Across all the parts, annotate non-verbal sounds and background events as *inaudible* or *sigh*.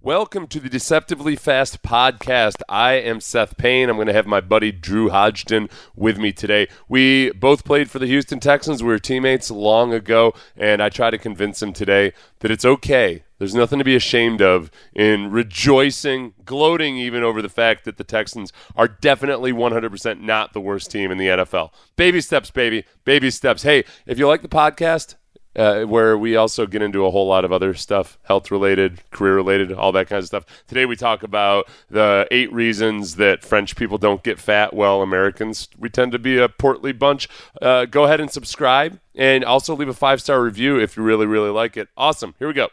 Welcome to the Deceptively Fast podcast. I am Seth Payne. I'm going to have my buddy Drew Hodgson with me today. We both played for the Houston Texans. We were teammates long ago, and I try to convince him today that it's okay. There's nothing to be ashamed of in rejoicing, gloating even over the fact that the Texans are definitely 100% not the worst team in the NFL. Baby steps, baby. Baby steps. Hey, if you like the podcast, uh, where we also get into a whole lot of other stuff health related career related all that kind of stuff. Today we talk about the eight reasons that french people don't get fat well americans. We tend to be a portly bunch. Uh, go ahead and subscribe and also leave a five star review if you really really like it. Awesome. Here we go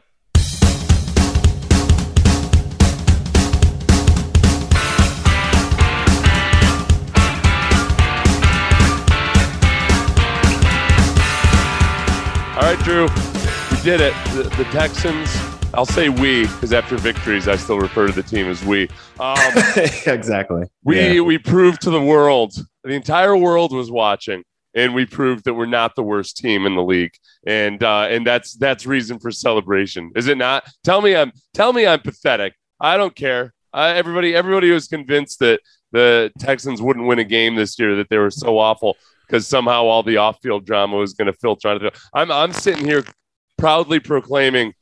Drew, we did it. The, the Texans, I'll say we, because after victories, I still refer to the team as we. Um, *laughs* exactly. We, Yeah. we proved to the world, the entire world was watching, and we proved that we're not the worst team in the league. And uh, and that's that's reason for celebration, is it not? Tell me I'm tell me I'm pathetic. I don't care. Uh, everybody everybody was convinced that the Texans wouldn't win a game this year, that they were so awful because somehow all the off-field drama was going to filter onto the. I'm I'm sitting here proudly proclaiming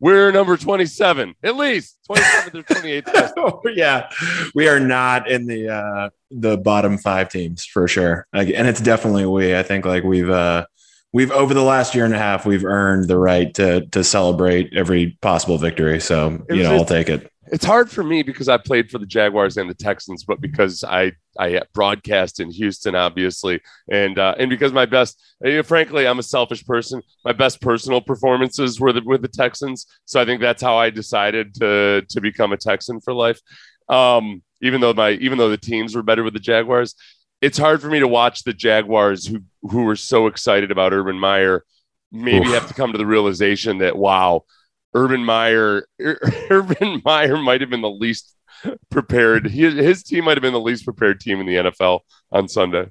we're number 27, at least 27th or 28th. yeah, we are not in the uh, the bottom five teams for sure, like, and it's definitely we. I think like we've uh, we've over the last year and a half, we've earned the right to to celebrate every possible victory. So you know, I'll take it. It's hard for me because I played for the Jaguars and the Texans, but because I I broadcast in Houston, obviously, and uh, and because my best, you know, frankly, I'm a selfish person. My best personal performances were the, with the Texans, so I think that's how I decided to to become a Texan for life. Um, even though my even though the teams were better with the Jaguars, it's hard for me to watch the Jaguars who who were so excited about Urban Meyer maybe Oof. have to come to the realization that wow, Urban Meyer Ur- *laughs* Urban Meyer might have been the least prepared. He, his team might have been the least prepared team in the NFL on Sunday.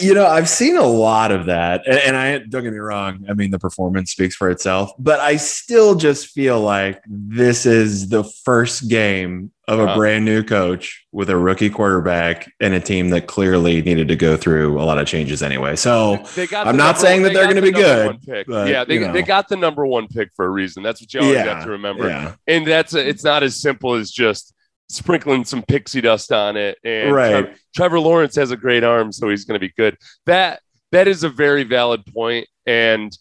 You know, I've seen a lot of that, and, and I don't get me wrong. I mean, the performance speaks for itself, but I still just feel like this is the first game of a Uh-huh. brand new coach with a rookie quarterback and a team that clearly needed to go through a lot of changes anyway. So I'm not saying that they they're gonna be good, but, yeah, they, you know. they got the number one pick for a reason. That's what you always Yeah, have to remember. yeah, And that's it's not as simple as just sprinkling some pixie dust on it. And Right. Trevor, Trevor Lawrence has a great arm, so he's going to be good. That that is a very valid point, and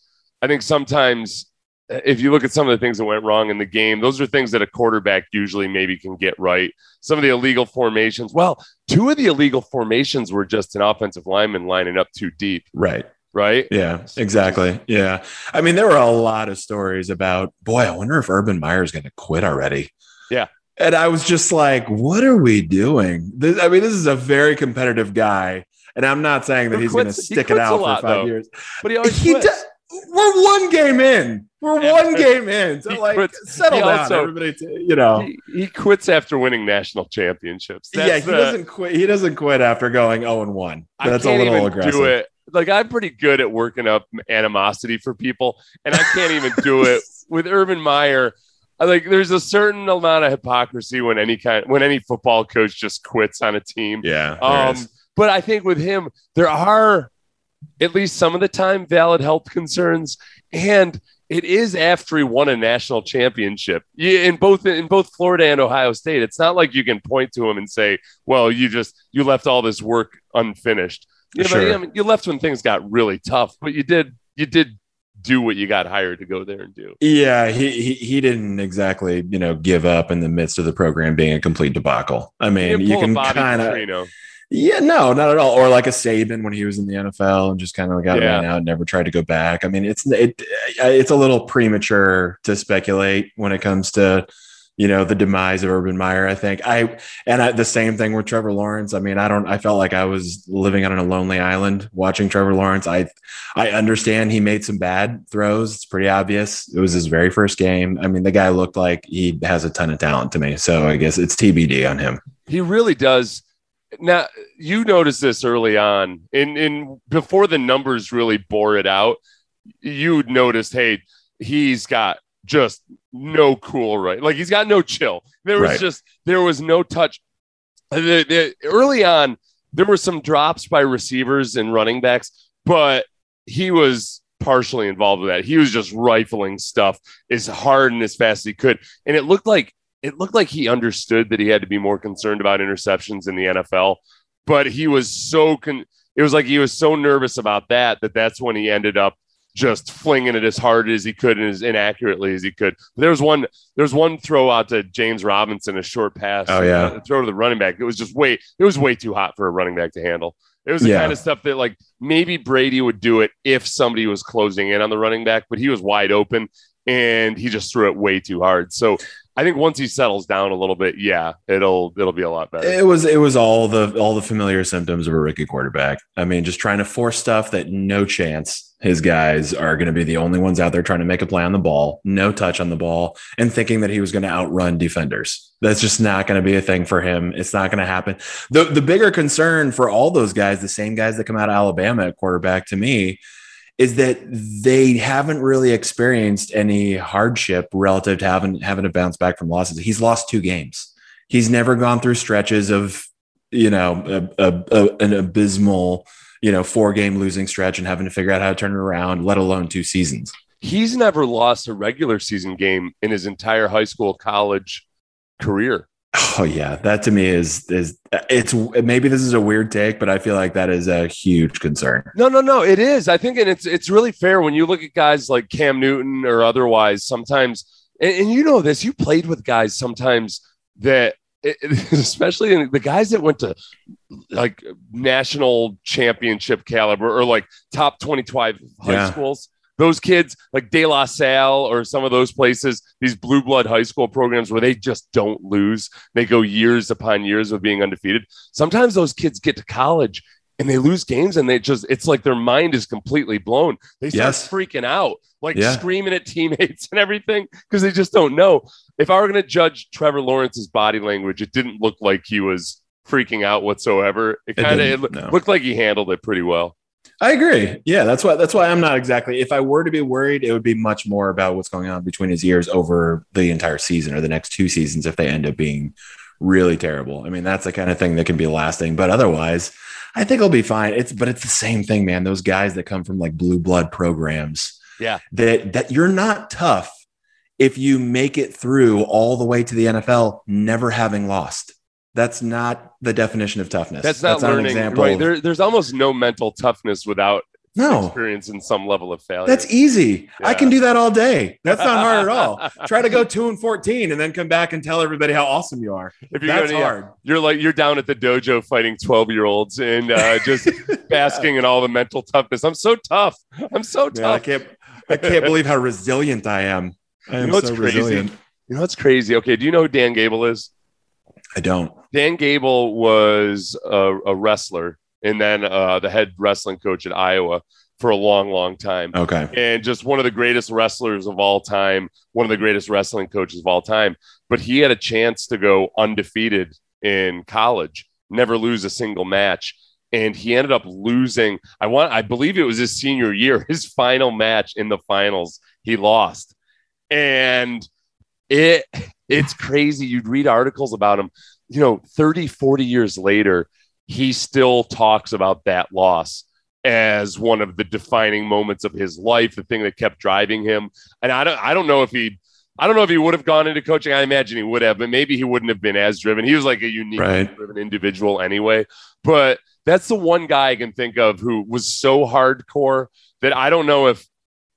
I think sometimes uh, if you look at some of the things that went wrong in the game, those are things that a quarterback usually maybe can get right. Some of the illegal formations. Well, two of the illegal formations were just an offensive lineman lining up too deep, right. right? Yeah, exactly. Yeah. I mean, there were a lot of stories about, boy, I wonder if Urban Meyer is going to quit already. Yeah. And I was just like, what are we doing? This, I mean, this is a very competitive guy. And I'm not saying that He he's going to he stick it out lot, for five though. years. But he always He does- we're one game in. We're Yeah, one game in. So, like, quits- settle he down, also- everybody. T- you know, He, he quits after winning national championships. yeah, he the- doesn't quit. He doesn't quit after going 0 and 1. That's a can't little even aggressive. do it. Like I'm pretty good at working up animosity for people, and I can't even do it *laughs* with Urban Meyer. I Like there's a certain amount of hypocrisy when any kind when any football coach just quits on a team. Yeah. Um, but I think with him, there are at least some of the time valid health concerns, and it is after he won a national championship yeah, in both in both Florida and Ohio State. It's not like you can point to him and say, "Well, you just you left all this work unfinished." You know, Sure. I mean, you left when things got really tough, but you did you did do what you got hired to go there and do. Yeah, he, he he didn't exactly, you know, give up in the midst of the program being a complete debacle. I mean, you can kind of. Yeah, no, not at all. Or like a Saban when he was in the NFL and just kind of got Yeah. ran out, and never tried to go back. I mean, it's it it's a little premature to speculate when it comes to you know the demise of Urban Meyer. I think I and I, the same thing with Trevor Lawrence. I mean, I don't. I felt like I was living on a lonely island watching Trevor Lawrence. I I understand he made some bad throws. It's pretty obvious. It was his very first game. I mean, the guy looked like he has a ton of talent to me. So I guess it's TBD on him. He really does. Now you noticed this early on, in in before the numbers really bore it out. You'd noticed, hey, he's got just no cool, right? Like he's got no chill. There was Right. just there was no touch. The, the, early on, there were some drops by receivers and running backs, but he was partially involved with that. He was just rifling stuff as hard and as fast as he could, and it looked like it looked like he understood that he had to be more concerned about interceptions in the NFL, but he was so con- it was like he was so nervous about that that that's when he ended up just flinging it as hard as he could and as inaccurately as he could. There was one there was one throw out to James Robinson, a short pass. Oh, yeah. uh, throw to the running back. It was just way it was way too hot for a running back to handle. It was the Yeah. kind of stuff that like maybe Brady would do it if somebody was closing in on the running back, but he was wide open and he just threw it way too hard. So I think once he settles down a little bit, yeah, it'll it'll be a lot better. It was it was all the all the familiar symptoms of a rookie quarterback. I mean, just trying to force stuff that no chance his guys are going to be the only ones out there trying to make a play on the ball, no touch on the ball, and thinking that he was going to outrun defenders. That's just not going to be a thing for him. It's not going to happen. The the bigger concern for all those guys, the same guys that come out of Alabama at quarterback to me, is that they haven't really experienced any hardship relative to having having to bounce back from losses. He's lost two games. He's never gone through stretches of, you know, a, a, a- an abysmal, you know, four game losing stretch and having to figure out how to turn it around, let alone two seasons. He's never lost a regular season game in his entire high school college career. Oh yeah, that to me is is it's maybe this is a weird take, but I feel like that is a huge concern. No, no, no. It is. I think, and it's it's really fair when you look at guys like Cam Newton or otherwise. Sometimes, and, and you know this. You played with guys sometimes that, *laughs* especially in the guys that went to like national championship caliber or like top twenty five high Yeah. schools. Those kids like De La Salle or some of those places, these blue blood high school programs where they just don't lose. They go years upon years of being undefeated. Sometimes those kids get to college and they lose games and they just it's like their mind is completely blown. They start Yes. freaking out, like Yeah. screaming at teammates *laughs* and everything because they just don't know. If I were going to judge Trevor Lawrence's body language, it didn't look like he was freaking out whatsoever. It kind of no. looked like he handled it pretty well. I agree. Yeah, that's why that's why I'm not exactly. If I were to be worried, it would be much more about what's going on between his ears over the entire season or the next two seasons if they end up being really terrible. I mean, that's the kind of thing that can be lasting. But otherwise, I think he'll be fine. It's but it's the same thing, man. Those guys that come from like blue blood programs, Yeah. that that you're not tough if you make it through all the way to the NFL, never having lost. That's not the definition of toughness. That's not an learning. example Right. There, there's almost no mental toughness without no, experiencing some level of failure. That's easy. I can do that all day. That's not hard at all. *laughs* Try to go two and fourteen and then come back and tell everybody how awesome you are. if you're That's yeah, hard. you're like you're down at the dojo fighting 12 year olds and uh, just *laughs* basking in all the mental toughness. I'm so tough. I'm so Man, I tough. can't. I can't believe how resilient I am. I am know so resilient. You know what's crazy? Okay, do you know who Dan Gable is? I don't. Dan Gable was a, a wrestler and then uh, the head wrestling coach at Iowa for a long, long time. Okay. and just one of the greatest wrestlers of all time, one of the greatest wrestling coaches of all time. But he had a chance to go undefeated in college, never lose a single match. And he ended up losing. I want, I believe it was his senior year, *laughs* his final match in the finals, he lost. And it it's crazy. You'd read articles about him, you know, 30, 40 years later, he still talks about that loss as one of the defining moments of his life, the thing that kept driving him. And I don't I don't know if he I don't know if he would have gone into coaching. I imagine he would have, but maybe he wouldn't have been as driven. He was like a unique Right. driven individual anyway. But that's the one guy I can think of who was so hardcore that I don't know if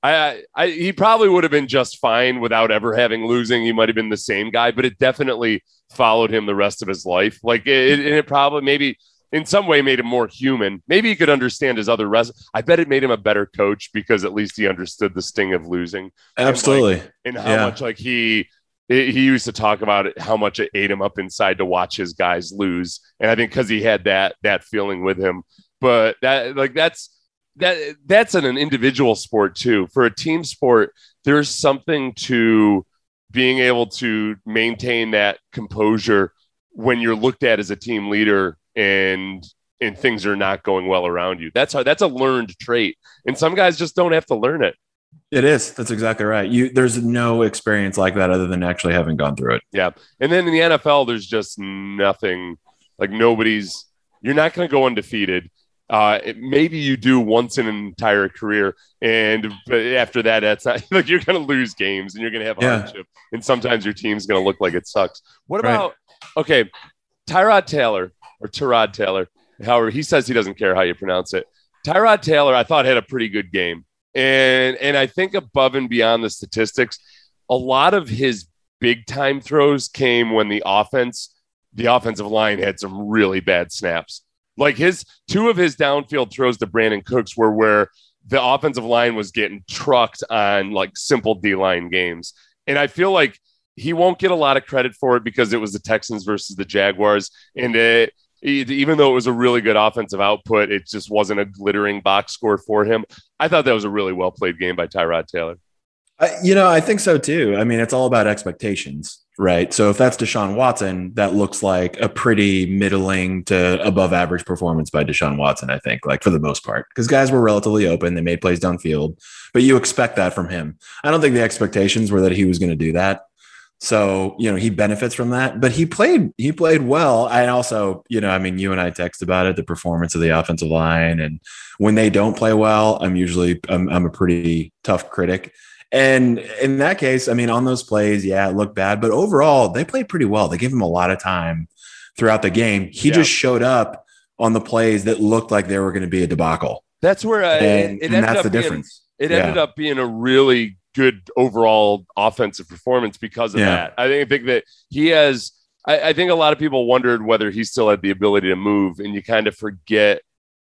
I, I he probably would have been just fine without ever having losing. He might have been the same guy, but it definitely followed him the rest of his life. Like it, it, it probably maybe in some way made him more human. Maybe he could understand his other rest. I bet it made him a better coach because at least he understood the sting of losing Absolutely. and how Yeah. much like he he used to talk about it, how much it ate him up inside to watch his guys lose. And I think because he had that that feeling with him, but that like that's that that's in an individual sport too. For a team sport, there's something to being able to maintain that composure when you're looked at as a team leader and and things are not going well around you. That's how that's a learned trait. And some guys just don't have to learn it. It is. That's exactly right. You there's no experience like that other than actually having gone through it. Yeah. And then in the NFL, there's just nothing like nobody's, you're not going to go undefeated. Uh, it- maybe you do once in an entire career. And but after that, that's not *laughs* like you're going to lose games and you're going to have Yeah. hardship. And sometimes your team's going to look like it sucks. What Right. about, okay, Tyrod Taylor or Tyrod Taylor, however, he says he doesn't care how you pronounce it. Tyrod Taylor, I thought had a pretty good game. And and I think above and beyond the statistics, a lot of his big time throws came when the offense, the offensive line had some really bad snaps. Like his two of his downfield throws to Brandin Cooks were where the offensive line was getting trucked on like simple D line games. And I feel like he won't get a lot of credit for it because it was the Texans versus the Jaguars. And it, even though it was a really good offensive output, it just wasn't a glittering box score for him. I thought that was a really well played game by Tyrod Taylor. I, you know, I think so too. I mean, it's all about expectations, right? So if that's Deshaun Watson, that looks like a pretty middling to above average performance by Deshaun Watson, I think, like for the most part, because guys were relatively open. They made plays downfield, but you expect that from him. I don't think the expectations were that he was going to do that. So, you know, he benefits from that, but he played, he played well. And also, you know, I mean, you and I text about it, the performance of the offensive line. And when they don't play well, I'm usually, I'm, I'm a pretty tough critic. And in that case, I mean, on those plays, yeah, it looked bad, but overall, they played pretty well. They gave him a lot of time throughout the game. He Yeah. just showed up on the plays that looked like they were going to be a debacle. That's where uh, I, And, it and ended that's up the being, difference. It Yeah. ended up being a really good overall offensive performance because of Yeah. that. I think, I think that he has. I, I think a lot of people wondered whether he still had the ability to move, and you kind of forget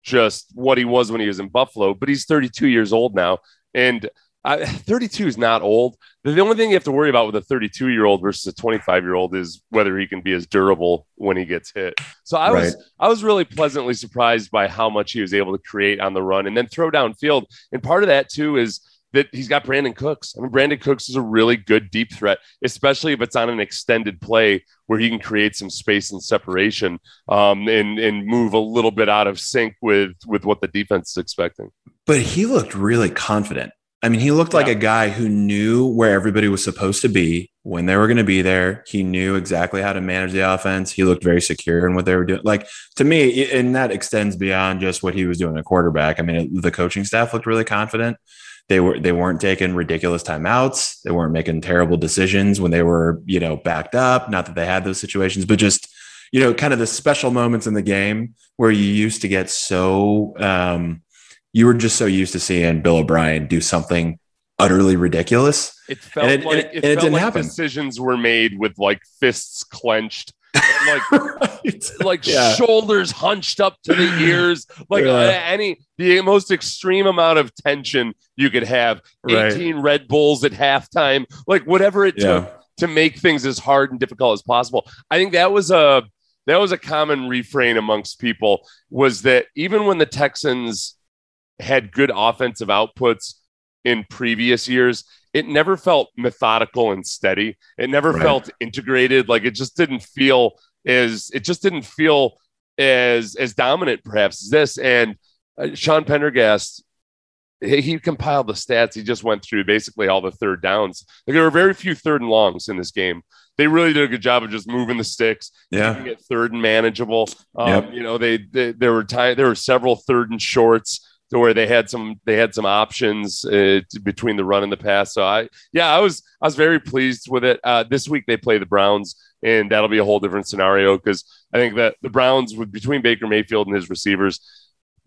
just what he was when he was in Buffalo. But he's 32 years old now, and I, *laughs* 32 is not old. The, the only thing you have to worry about with a 32 year old versus a 25 year old is whether he can be as durable when he gets hit. So I was I was really pleasantly surprised by how much he was able to create on the run and then throw downfield. And part of that too is that he's got Brandin Cooks. I mean, Brandin Cooks is a really good deep threat, especially if it's on an extended play where he can create some space and separation um, and and move a little bit out of sync with with what the defense is expecting. But he looked really confident. I mean, he looked like a guy who knew where everybody was supposed to be when they were going to be there. He knew exactly how to manage the offense. He looked very secure in what they were doing. Like to me, and that extends beyond just what he was doing at quarterback. I mean, the coaching staff looked really confident. They were they weren't taking ridiculous timeouts. They weren't making terrible decisions when they were you know backed up. Not that they had those situations, but just you know, kind of the special moments in the game where you used to get so. Um, you were just so used to seeing Bill O'Brien do something utterly ridiculous. It felt And it- like it- it, it didn't like happen. decisions were made with like fists clenched. *laughs* like right. like Yeah. shoulders hunched up to the *laughs* ears, like Yeah. any the most extreme amount of tension you could have. Right. 18 Red Bulls at halftime, like whatever it took to make things as hard and difficult as possible. I think that was a that was a common refrain amongst people was that even when the Texans had good offensive outputs in previous years, it never felt methodical and steady. It never Right. felt integrated. Like it just didn't feel as it just didn't feel as as dominant perhaps as this. And uh, Sean Pendergast, he, he compiled the stats. He just went through basically all the third downs. Like there were very few third and longs in this game. They really did a good job of just moving the sticks, Yeah. keeping it third and manageable. Um, Yep. You know, they, they there were time there were several third and shorts to where they had some they had some options uh, between the run and the pass. So I yeah I was I was very pleased with it. Uh, this week they play the Browns, and that'll be a whole different scenario because I think that the Browns with between Baker Mayfield and his receivers.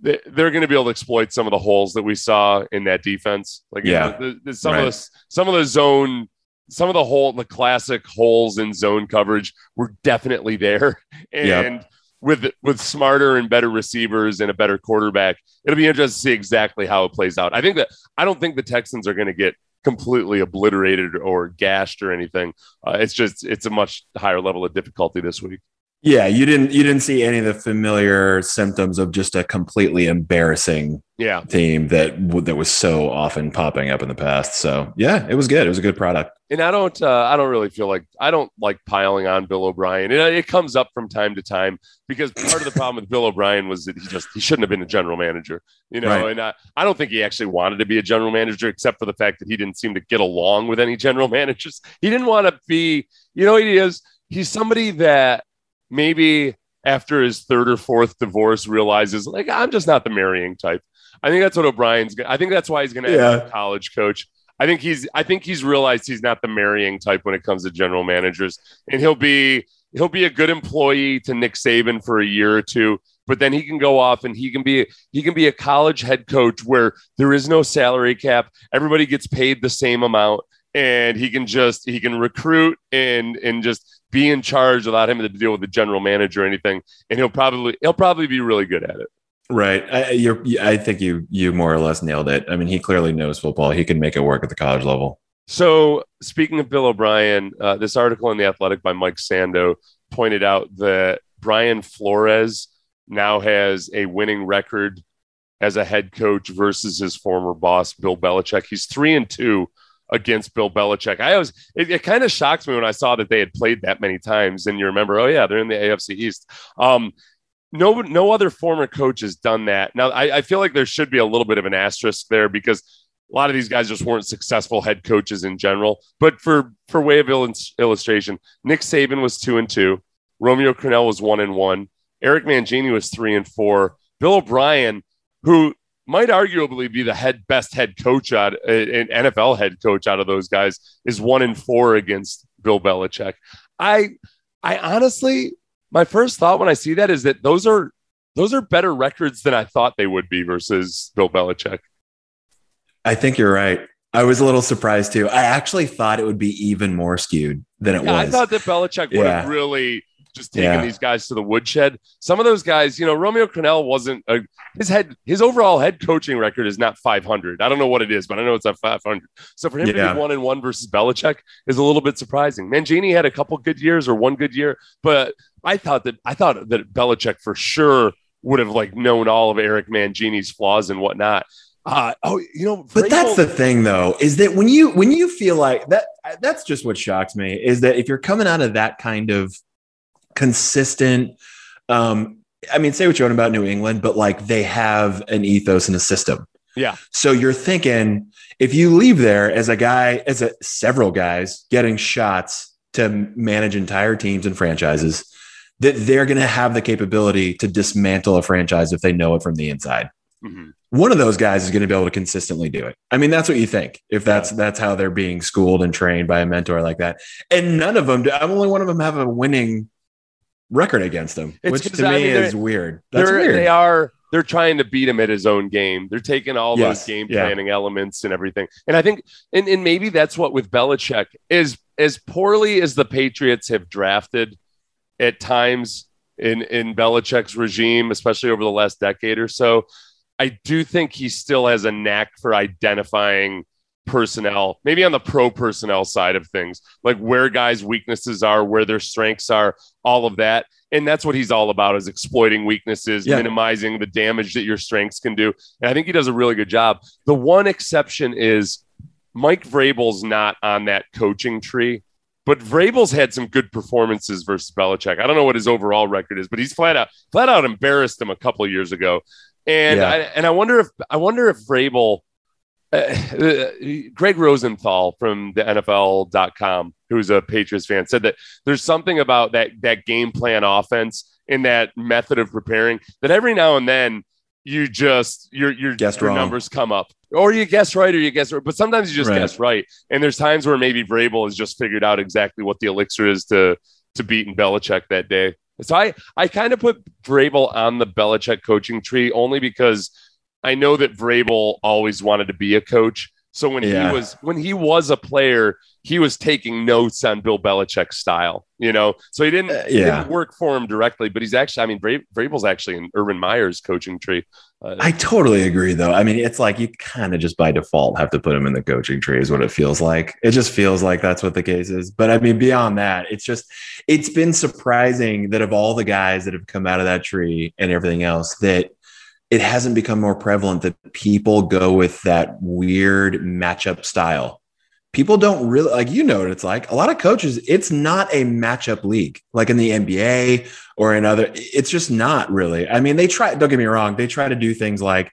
they- They're going to be able to exploit some of the holes that we saw in that defense. Like, you Yeah. know, the, the, some Right. of the some of the zone, some of the hole, the classic holes in zone coverage were definitely there. And Yep. With with smarter and better receivers and a better quarterback, it'll be interesting to see exactly how it plays out. I think that I don't think the Texans are going to get completely obliterated or gashed or anything. Uh, it's just it's a much higher level of difficulty this week. Yeah, you didn't you didn't see any of the familiar symptoms of just a completely embarrassing Yeah, team that that was so often popping up in the past. So yeah, it was good. It was a good product. and I don't uh, I don't really feel like I don't like piling on Bill O'Brien. It, it comes up from time to time because part of the problem with Bill O'Brien was that he just he shouldn't have been a general manager, you know. Right. And I, I don't think he actually wanted to be a general manager, except for the fact that he didn't seem to get along with any general *laughs* managers. He didn't want to be, you know, he is. He's somebody that maybe after his third or fourth divorce realizes like I'm just not the marrying type. I think that's what O'Brien's. I think that's why he's going to Yeah. a college coach. I think he's. I think he's realized he's not the marrying type when it comes to general managers, and he'll be he'll be a good employee to Nick Saban for a year or two. But then he can go off and he can be he can be a college head coach where there is no salary cap. Everybody gets paid the same amount, and he can just he can recruit and and just be in charge without having to deal with the general manager or anything. And he'll probably he'll probably be really good at it. Right. I, you're, I think you you more or less nailed it. I mean, he clearly knows football. He can make it work at the college level. So, speaking of Bill O'Brien, uh, this article in The Athletic by Mike Sando pointed out that Brian Flores now has a winning record as a head coach versus his former boss, Bill Belichick. He's three and two against Bill Belichick. I was, it, it kind of shocked me when I saw that they had played that many times. And you remember, oh, yeah, they're in the AFC East. Um, no, no other former coach has done that. Now, I, I feel like there should be a little bit of an asterisk there because a lot of these guys just weren't successful head coaches in general. But for for way of il- illustration, Nick Saban was two and two, Romeo Crennel was one and one, Eric Mangini was three and four, Bill O'Brien, who might arguably be the head best head coach out uh, an NFL head coach out of those guys, is one in four against Bill Belichick. I I honestly, my first thought when I see that is that those are those are better records than I thought they would be versus Bill Belichick. I think you're right. I was a little surprised too. I actually thought it would be even more skewed than it Yeah, I thought that Belichick would have really just taking Yeah. these guys to the woodshed. Some of those guys, you know, Romeo Crennel wasn't a, his head, his overall head coaching record is not 500. I don't know what it is, but I know it's at 500. So for him to be one and one versus Belichick is a little bit surprising. Mangini had a couple good years or one good year, but I thought that I thought that Belichick for sure would have like known all of Eric Mangini's flaws and whatnot. Uh, oh, you know, But that's the thing though, is that when you when you feel like that that's just what shocks me is that if you're coming out of that kind of consistent um I mean say what you want about New England, but like they have an ethos and a system. Yeah. So you're thinking if you leave there as a guy, as a several guys getting shots to manage entire teams and franchises, that they're going to have the capability to dismantle a franchise if they know it from the inside Mhm. one of those guys is going to be able to consistently do it. I mean, that's what you think if that's that's how they're being schooled and trained by a mentor like that. And none of them, do- I'm only one of them have a winning record against them, It's which to I me mean, is weird. That's weird. They are. They're trying to beat him at his own game. They're taking all Yes, those game yeah. planning elements and everything. And I think, and, and maybe that's what with Belichick is as poorly as the Patriots have drafted at times in in Belichick's regime, especially over the last decade or so. I do think he still has a knack for identifying personnel, maybe on the pro personnel side of things, like where guys' weaknesses are, where their strengths are, all of that. And that's what he's all about is exploiting weaknesses, Yeah. minimizing the damage that your strengths can do. And I think he does a really good job. The one exception is Mike Vrabel's not on that coaching tree. But Vrabel's had some good performances versus Belichick. I don't know what his overall record is, but he's flat out flat out embarrassed him a couple of years ago. And Yeah. I and I wonder if I wonder if Vrabel, uh, Gregg Rosenthal from the NFL.com, who's a Patriots fan, said that there's something about that that game plan offense and that method of preparing that every now and then you just your your, Guessed your wrong. numbers come up, or you guess right, or you guess right. But sometimes you just Right. guess right, and there's times where maybe Vrabel has just figured out exactly what the elixir is to to beating Belichick that day. So I I kind of put Vrabel on the Belichick coaching tree only because I know that Vrabel always wanted to be a coach. So when Yeah. he was when he was a player, he was taking notes on Bill Belichick's style, you know. So he didn't, Uh, yeah. didn't work for him directly, but he's actually, I mean, Vra- Vrabel's actually in Urban Meyer's coaching tree. Uh, I totally agree, though. I mean, it's like you kind of just by default have to put him in the coaching tree, is what it feels like. It just feels like that's what the case is. But I mean, beyond that, it's just, it's been surprising that of all the guys that have come out of that tree and everything else, that it hasn't become more prevalent that people go with that weird matchup style. People don't really like, you know what it's like. A lot of coaches, it's not a matchup league like in the NBA or in other, it's just not really. I mean, they try, don't get me wrong, they try to do things like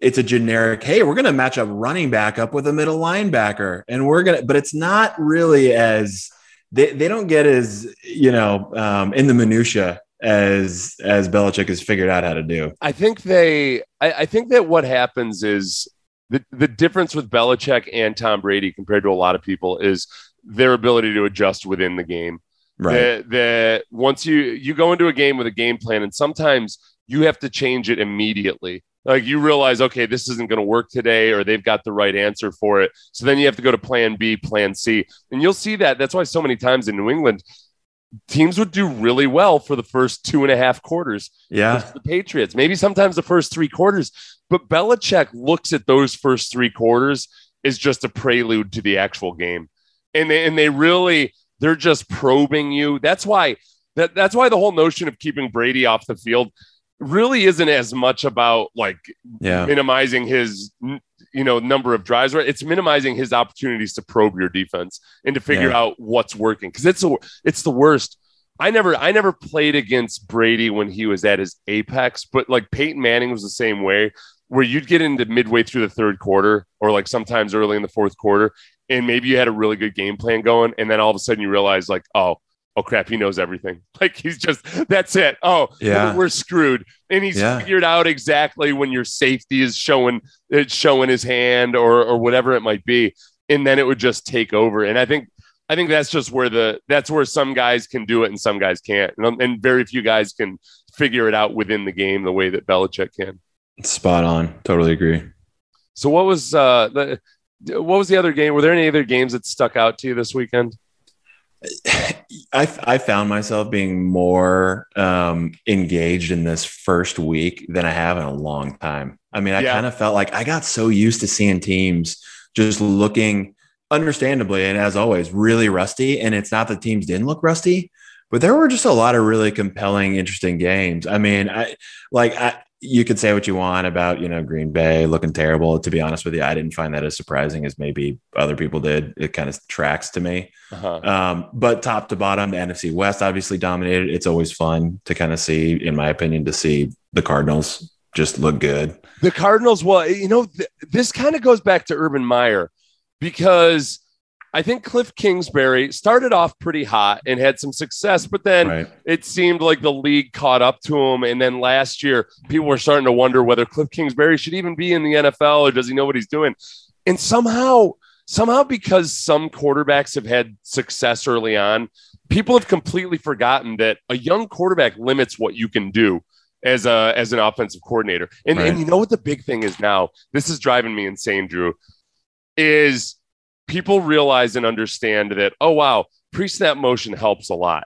it's a generic, hey, we're going to match up running back up with a middle linebacker. And we're going to, but it's not really as, they, they don't get as, you know, um, in the minutia as, as Belichick has figured out how to do. I think they, I, I think that what happens is the, the difference with Belichick and Tom Brady compared to a lot of people is their ability to adjust within the game. Right. that, that once you you go into a game with a game plan and sometimes you have to change it immediately like you realize okay this isn't going to work today or they've got the right answer for it so then you have to go to plan b plan c and you'll see that that's why so many times in new england teams would do really well for the first two and a half quarters yeah. the Patriots. Maybe sometimes the first three quarters, but Belichick looks at those first three quarters as just a prelude to the actual game, and they, and they really they're just probing you. That's why that that's why the whole notion of keeping Brady off the field really isn't as much about like Yeah. minimizing his you know number of drives right? It's minimizing his opportunities to probe your defense and to figure Yeah. out what's working. Because it's a, it's the worst. I never i never played against brady when he was at his apex but like peyton manning was the same way where you'd get into midway through the third quarter or like sometimes early in the fourth quarter and maybe you had a really good game plan going and then all of a sudden you realize like oh oh crap he knows everything. *laughs* Like he's just that's it. Oh Yeah. we're screwed. And he's Yeah. figured out exactly when your safety is showing it's showing his hand or or whatever it might be. And then it would just take over. And i think i think that's just where the that's where some guys can do it and some guys can't. And, and very few guys can figure it out within the game the way that Belichick can. Spot on. Totally agree. so what was uh the what was the other game? Were there any other games that stuck out to you this weekend I, I found myself being more um, engaged in this first week than I have in a long time. I mean, I Yeah. kind of felt like I got so used to seeing teams just looking, understandably, and as always, really rusty. And it's not that teams didn't look rusty, but there were just a lot of really compelling, interesting games. I mean, I like I, you could say what you want about you know Green Bay looking terrible. To be honest with you, I didn't find that as surprising as maybe other people did. It kind of tracks to me. uh-huh. Um, but top to bottom, the NFC West obviously dominated. It's always fun to kind of see, in my opinion, to see the Cardinals just look good. The Cardinals, well, you know, th- this kind of goes back to Urban Meyer because I think Cliff Kingsbury started off pretty hot and had some success, but then right. it seemed like the league caught up to him. And then last year, people were starting to wonder whether Cliff Kingsbury should even be in the NFL or does he know what he's doing? And somehow, somehow, because some quarterbacks have had success early on, people have completely forgotten that a young quarterback limits what you can do as a as an offensive coordinator. And Right. and you know what the big thing is now? This is driving me insane, Drew. Is people realize and understand that oh wow, pre-snap motion helps a lot.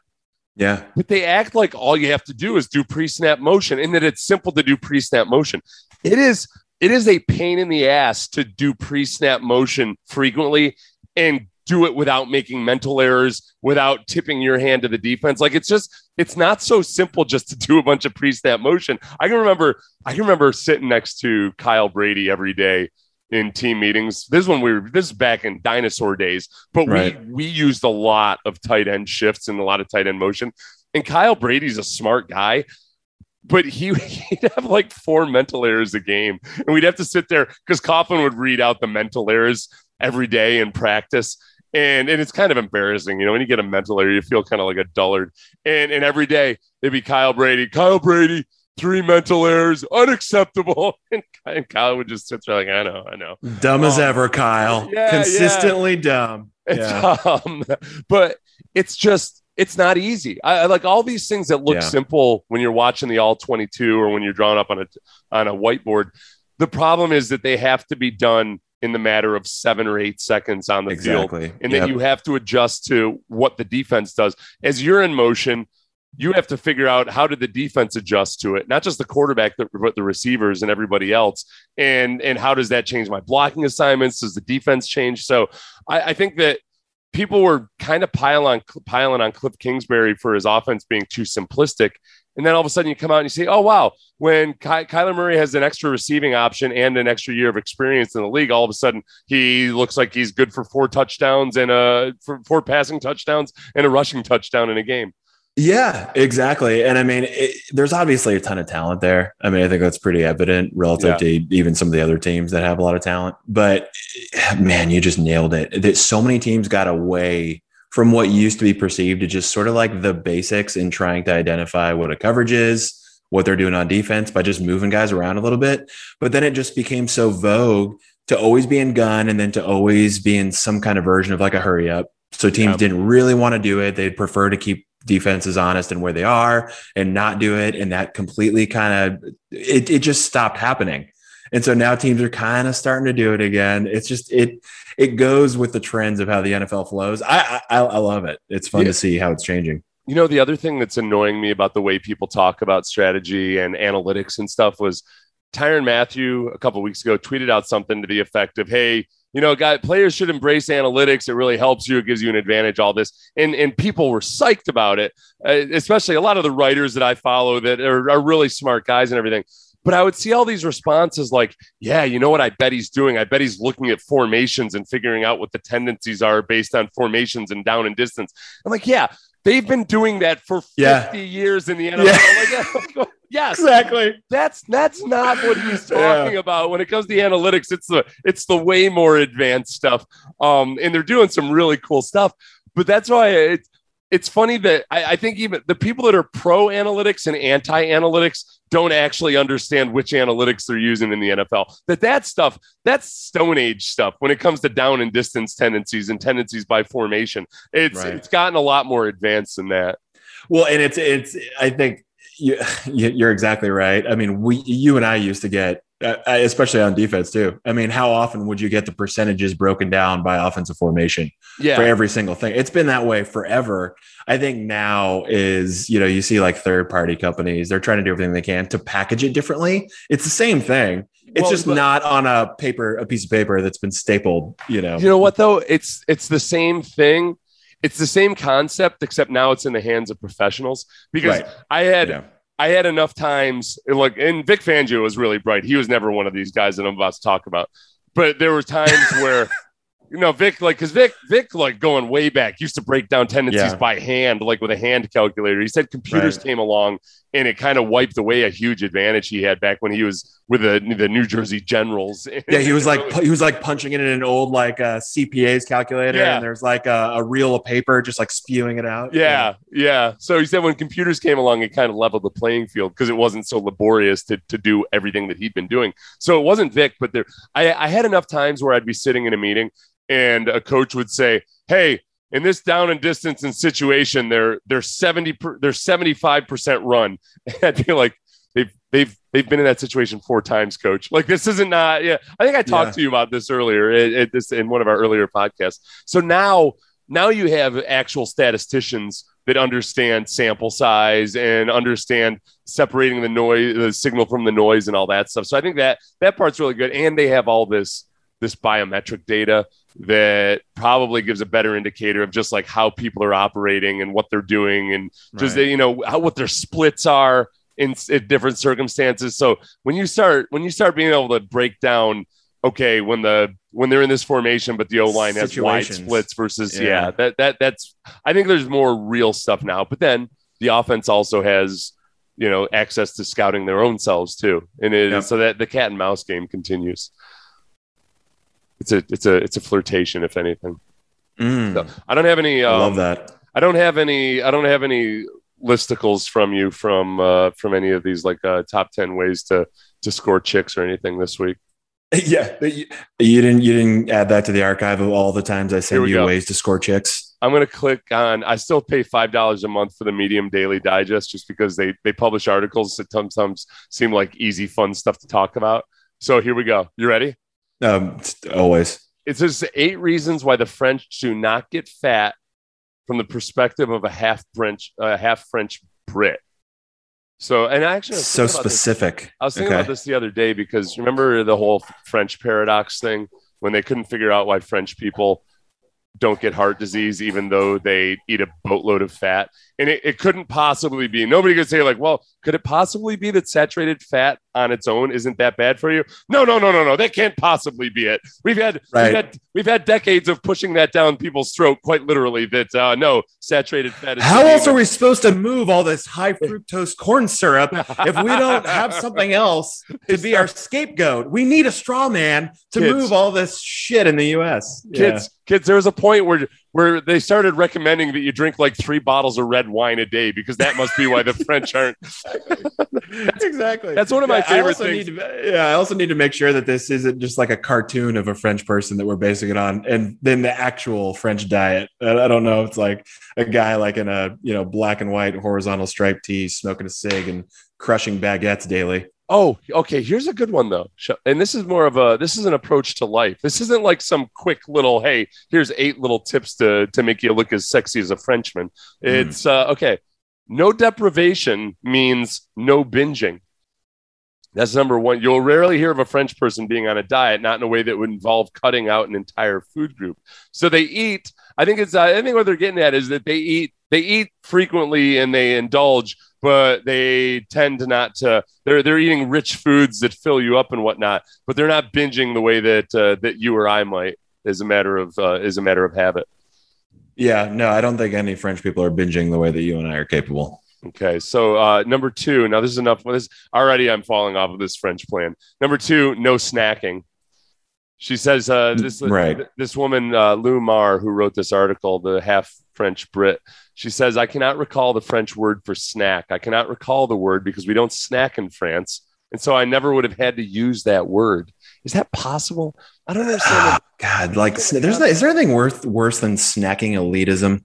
Yeah. But they act like all you have to do is do pre-snap motion and that it's simple to do pre-snap motion. It is it is a pain in the ass to do pre-snap motion frequently and do it without making mental errors, without tipping your hand to the defense. Like it's just it's not so simple just to do a bunch of pre-snap motion. I can remember I can remember sitting next to Kyle Brady every day in team meetings. This is when we were this is back in dinosaur days, but Right. we we used a lot of tight end shifts and a lot of tight end motion. And Kyle Brady's a smart guy, but he, *laughs* he'd have like four mental errors a game. And we'd have to sit there because Coughlin would read out the mental errors every day in practice. And, and it's kind of embarrassing, you know, when you get a mental error, you feel kind of like a dullard. And, and every day it'd be Kyle Brady, Kyle Brady, three mental errors, unacceptable. *laughs* And, and Kyle would just sit there like, I know, I know. Dumb as Um, ever, Kyle. yeah, Consistently dumb. It's, Yeah. um, but it's just it's not easy. I, I like all these things that look Yeah. simple when you're watching the all 22 or when you're drawing up on a on a whiteboard. The problem is that they have to be done in the matter of seven or eight seconds on the field, and Yep. then you have to adjust to what the defense does. As you're in motion, you have to figure out how did the defense adjust to it, not just the quarterback, but the receivers and everybody else, and and how does that change my blocking assignments? Does the defense change? So I, I think that people were kind of piling on piling on Cliff Kingsbury for his offense being too simplistic. And then all of a sudden you come out and you say, oh, wow, when Ky- Kyler Murray has an extra receiving option and an extra year of experience in the league, all of a sudden he looks like he's good for four touchdowns and for four passing touchdowns and a rushing touchdown in a game. Yeah, exactly. And I mean, it, there's obviously a ton of talent there. I mean, I think that's pretty evident relative Yeah. to even some of the other teams that have a lot of talent. But eh, man, you just nailed it. That so many teams got away from what used to be perceived to just sort of like the basics in trying to identify what a coverage is, what they're doing on defense by just moving guys around a little bit. But then it just became so vogue to always be in gun and then to always be in some kind of version of like a hurry up. So teams Yeah. didn't really want to do it. They'd prefer to keep defenses honest and where they are and not do it. And that completely kind of it, it just stopped happening. And so now teams are kind of starting to do it again. It's just it it goes with the trends of how the NFL flows. I I, I love it. It's fun Yeah. to see how it's changing. You know, the other thing that's annoying me about the way people talk about strategy and analytics and stuff was Tyrann Mathieu a couple weeks ago tweeted out something to the effect of, "Hey, you know, guy, players should embrace analytics. It really helps you. It gives you an advantage. All this, and and people were psyched about it, uh, especially a lot of the writers that I follow that are, are really smart guys and everything. But I would see all these responses like, "Yeah, you know what? I bet he's doing. I bet he's looking at formations and figuring out what the tendencies are based on formations and down and distance." I'm like, "Yeah." They've been doing that for 50 Yeah. years in the NFL. Yeah. *laughs* Yes, Exactly. that's that's not what he's *laughs* Yeah. talking about when it comes to the analytics it's the it's the way more advanced stuff um and they're doing some really cool stuff but that's why it's it's funny that I, I think even the people that are pro analytics and anti analytics don't actually understand which analytics they're using in the NFL. That that stuff, that's Stone Age stuff when it comes to down and distance tendencies and tendencies by formation. It's Right. it's gotten a lot more advanced than that. Well, and it's it's. I think you you- *laughs* you're exactly right. I mean, we you and I used to get, Uh, uh, especially on defense too. I mean, how often would you get the percentages broken down by offensive formation Yeah. for every single thing? It's been that way forever. I think now is you know you see like third party companies they're trying to do everything they can to package it differently. It's the same thing. It's Well, just but- not on a paper, a piece of paper that's been stapled. You know. You know what though? It's it's the same thing. It's the same concept, except now it's in the hands of professionals. Because Right. I had Yeah. I had enough times Look, and Vic Fangio was really bright. He was never one of these guys that I'm about to talk about. But there were times *laughs* where you know Vic like because Vic Vic like going way back used to break down tendencies Yeah. by hand like with a hand calculator. He said computers Right. came along and it kind of wiped away a huge advantage he had back when he was with the the New Jersey Generals. *laughs* Yeah, he was like he was like punching it in an old like uh, CPA's calculator, Yeah. and there's like a, a reel of paper just like spewing it out. Yeah, yeah. So he said when computers came along, it kind of leveled the playing field because it wasn't so laborious to, to do everything that he'd been doing. So it wasn't Vic, but there, I, I had enough times where I'd be sitting in a meeting and a coach would say, "Hey, in this down and distance and situation, they're they're seventy per, they're seventy five percent run." *laughs* I'd be like, "They've they've they've been in that situation four times, coach. Like this isn't not. Yeah, I think I talked Yeah. to you about this earlier this in one of our earlier podcasts. So now now you have actual statisticians that understand sample size and understand separating the noise the signal from the noise and all that stuff so i think that that part's really good and they have all this this biometric data that probably gives a better indicator of just like how people are operating and what they're doing and just Right. you know how what their splits are in, in different circumstances so when you start when you start being able to break down okay when the when they're in this formation but the o line has wide splits versus yeah. Yeah. that that that's i think there's more real stuff now but then the offense also has you know access to scouting their own selves too and it, Yep. so that the cat and mouse game continues it's a it's a it's a flirtation if anything Mm, so i don't have any I um, love that. I don't have any. I don't have any listicles from you from uh, from any of these like uh, top ten ways to to score chicks or anything this week. *laughs* Yeah, you, you didn't you didn't add that to the archive of all the times I send you go. ways to score chicks. I'm gonna click on. I still pay five dollars a month for the Medium Daily Digest just because they they publish articles that sometimes seem like easy, fun stuff to talk about. So here we go. You ready? Um, always. It says eight reasons why the French do not get fat from the perspective of a half French, uh, half French Brit. So, and I actually So this- specific. I was thinking Okay. about this the other day because remember the whole French paradox thing when they couldn't figure out why French people don't get heart disease even though they eat a boatload of fat. And it, it couldn't possibly be. Nobody could say, like, well, could it possibly be that saturated fat on its own isn't that bad for you? No, no, no, no, no. That can't possibly be it. We've had Right. we've had we've had decades of pushing that down people's throat, quite literally, that uh, no, saturated fat is How else are we supposed to move all this high fructose corn syrup if we don't have something else to be our scapegoat? We need a straw man to Kids. move all this shit in the U.S. kids kids there was a point where where they started recommending that you drink like three bottles of red wine a day because that must be why the french aren't *laughs* that's, exactly. That's one of my I favorite things. Need to, yeah, I also need to make sure that this isn't just like a cartoon of a French person that we're basing it on, and then the actual French diet. I I don't know. It's like a guy like in a you know black and white horizontal striped tee, smoking a cig and crushing baguettes daily. Oh okay here's a good one though and this is more of a this is an approach to life this isn't like some quick little hey here's eight little tips to to make you look as sexy as a frenchman it's uh, okay no deprivation means no binging that's number one. You'll rarely hear of a French person being on a diet, not in a way that would involve cutting out an entire food group. So they eat. I think it's. Uh, I think what they're getting at is that they eat. They eat frequently and they indulge, but they tend to not to. They're they're eating rich foods that fill you up and whatnot, but they're not binging the way that uh, that you or I might, as a matter of uh, as a matter of habit. Yeah, no, I don't think any French people are binging the way that you and I are capable. Okay, so uh, number two. Now this is enough. This already. I'm falling off of this French plan. Number two, no snacking. She says uh, this Right. this woman uh, Lou Mar, who wrote this article, the half French Brit. She says I cannot recall the French word for snack. I cannot recall the word because we don't snack in France, and so I never would have had to use that word. Is that possible? I don't understand. Ah, God, like there's is there anything worth worse than snacking elitism?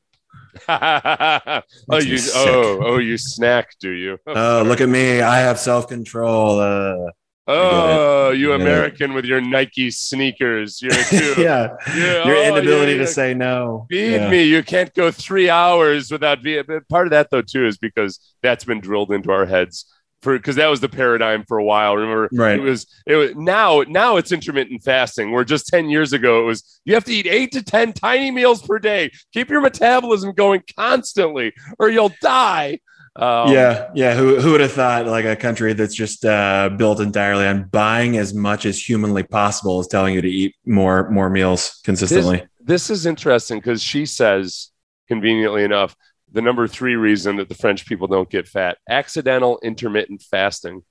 *laughs* oh, you sick. oh oh you snack, do you? Oh, look at me! I have self control. Uh, Oh, you. American with your Nike sneakers. You're too. *laughs* yeah, Yeah, your oh, inability yeah, to say no. Feed Yeah. me. You can't go three hours without being. but Part of that, though, too, is because that's been drilled into our heads for because that was the paradigm for a while. Remember, Right. it was it was now now it's intermittent fasting. Where just ten years ago it was you have to eat eight to ten tiny meals per day. Keep your metabolism going constantly, or you'll die. Um, yeah, yeah. Who who would have thought like a country that's just uh, built entirely on buying as much as humanly possible is telling you to eat more more meals consistently? this is interesting because she says, conveniently enough, the number three reason that the French people don't get fat accidental intermittent fasting.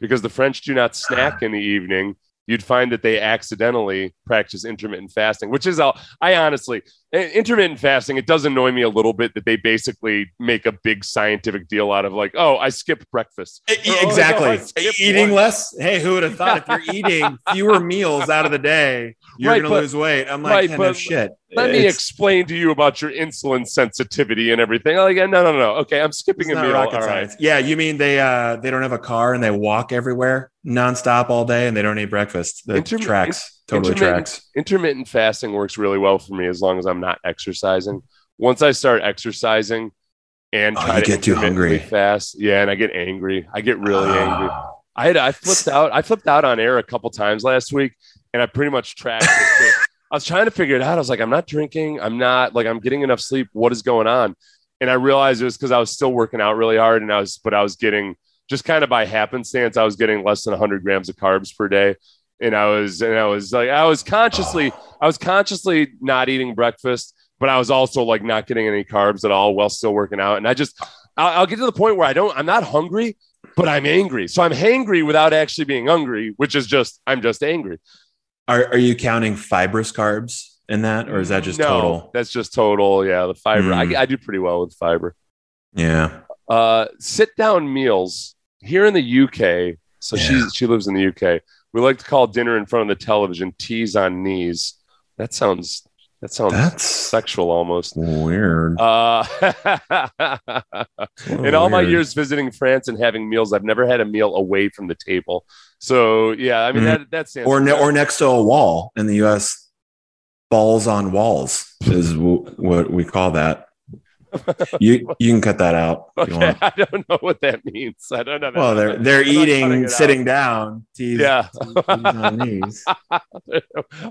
Because the French do not snack in the evening, you'd find that they accidentally practice intermittent fasting, which is, all I honestly, intermittent fasting, it does annoy me a little bit that they basically make a big scientific deal out of like, oh, I skipped breakfast. E- Or, oh, no, I exactly. Eating lunch. less. *laughs* Hey, who would have thought if you're *laughs* eating fewer meals out of the day, you're Right, going but- to lose weight? I'm like, right, yeah, no shit. Let me explain to you about your insulin sensitivity and everything. Like, no, no, no. Okay, I'm skipping It's a meal. rocket All right. Yeah, you mean they uh they don't have a car and they walk everywhere nonstop all day and they don't eat breakfast. The Intermi- tracks totally intermittent- tracks. intermittent fasting works really well for me as long as I'm not exercising. Once I start exercising and Oh, try you to get too hungry. fast, yeah, and I get angry. I get really ah. angry. Oh. I had I flipped out. I flipped out on air a couple times last week, and I pretty much tracked. it. *laughs* I was trying to figure it out. I was like, I'm not drinking. I'm not like I'm getting enough sleep. What is going on? And I realized it was because I was still working out really hard, and I was, but I was getting just kind of by happenstance, I was getting less than 100 grams of carbs per day, and I was, and I was like, I was consciously, I was consciously not eating breakfast, but I was also like not getting any carbs at all while still working out, and I just, I'll, I'll get to the point where I don't, I'm not hungry, but I'm angry. So I'm hangry without actually being hungry, which is just I'm just angry. Are are you counting fibrous carbs in that or is that just no, total? That's just total. Yeah, the fiber. Mm. I, I do pretty well with fiber. Yeah. Uh, sit down meals here in the UK. So Yeah. she she lives in the UK. We like to call dinner in front of the television teas on knees. That sounds that sounds That's sexual almost. weird. Uh, *laughs* in all my years visiting France and having meals, I've never had a meal away from the table. So yeah, I mean Mhm. that that stands or ne- or next to a wall in the U.S. Balls on walls is w- what we call that. You you can cut that out. Okay. *laughs* I don't know what that means. I don't know. Well, they're they're I'm eating sitting out. down. Yeah. *laughs*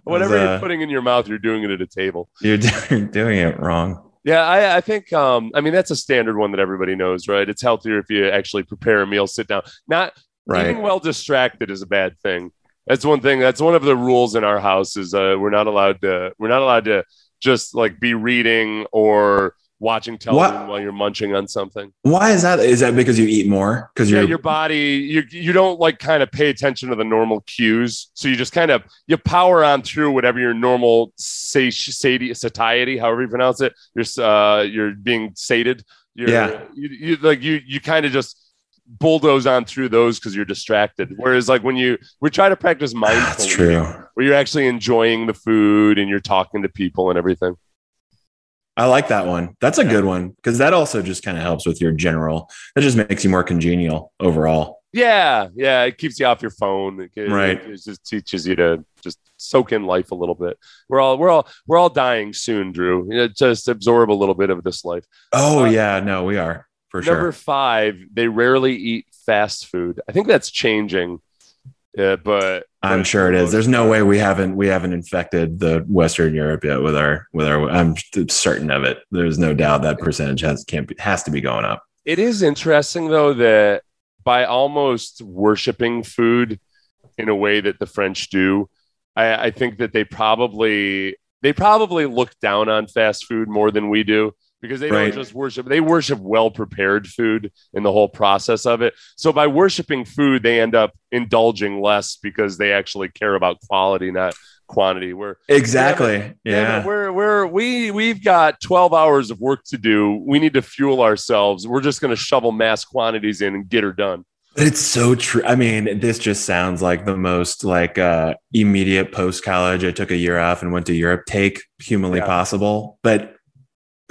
Whatever uh, you're putting in your mouth, you're doing it at a table. You're *laughs* doing it wrong. Yeah, I, I think. Um, I mean, that's a standard one that everybody knows, right? It's healthier if you actually prepare a meal, sit down. Not Right. eating well distracted is a bad thing. That's one thing. That's one of the rules in our house. Is uh, we're not allowed to. We're not allowed to just like be reading or watching television What? while you're munching on something. Why is that? Is that because you eat more? Because yeah, your body you you don't like kind of pay attention to the normal cues, so you just kind of you power on through whatever your normal say sati- satiety, however you pronounce it. You're uh you're being sated. You're, Yeah. you, you like you you kind of just bulldoze on through those because you're distracted. Whereas like when you we try to practice mindfulness, that's true. where you're actually enjoying the food and you're talking to people and everything. I like that one. That's a good one because that also just kind of helps with your general. That just makes you more congenial overall. Yeah, yeah, it keeps you off your phone. It, it- Right. it just teaches you to just soak in life a little bit. We're all we're all we're all dying soon, Drew. You know, just absorb a little bit of this life. Oh Uh, yeah, no, we are for sure. Number five, they rarely eat fast food. I think that's changing. Yeah, but I'm but sure it is. There's no way we haven't we haven't infected the Western Europe yet with our with our. I'm certain of it. There's no doubt that percentage has can't be, has to be going up. It is interesting though that by almost worshiping food in a way that the French do, I, I think that they probably they probably look down on fast food more than we do because they Right. don't just worship they worship well prepared food in the whole process of it. So by worshiping food, they end up indulging less because they actually care about quality, not quantity. Where Exactly. yeah, Yeah. we're we're we we've got 12 hours of work to do. We need to fuel ourselves. We're just going to shovel mass quantities in and get her done. It's so true. I mean, this just sounds like the most like uh immediate post college. I took a year off and went to Europe take humanly Yeah. possible. But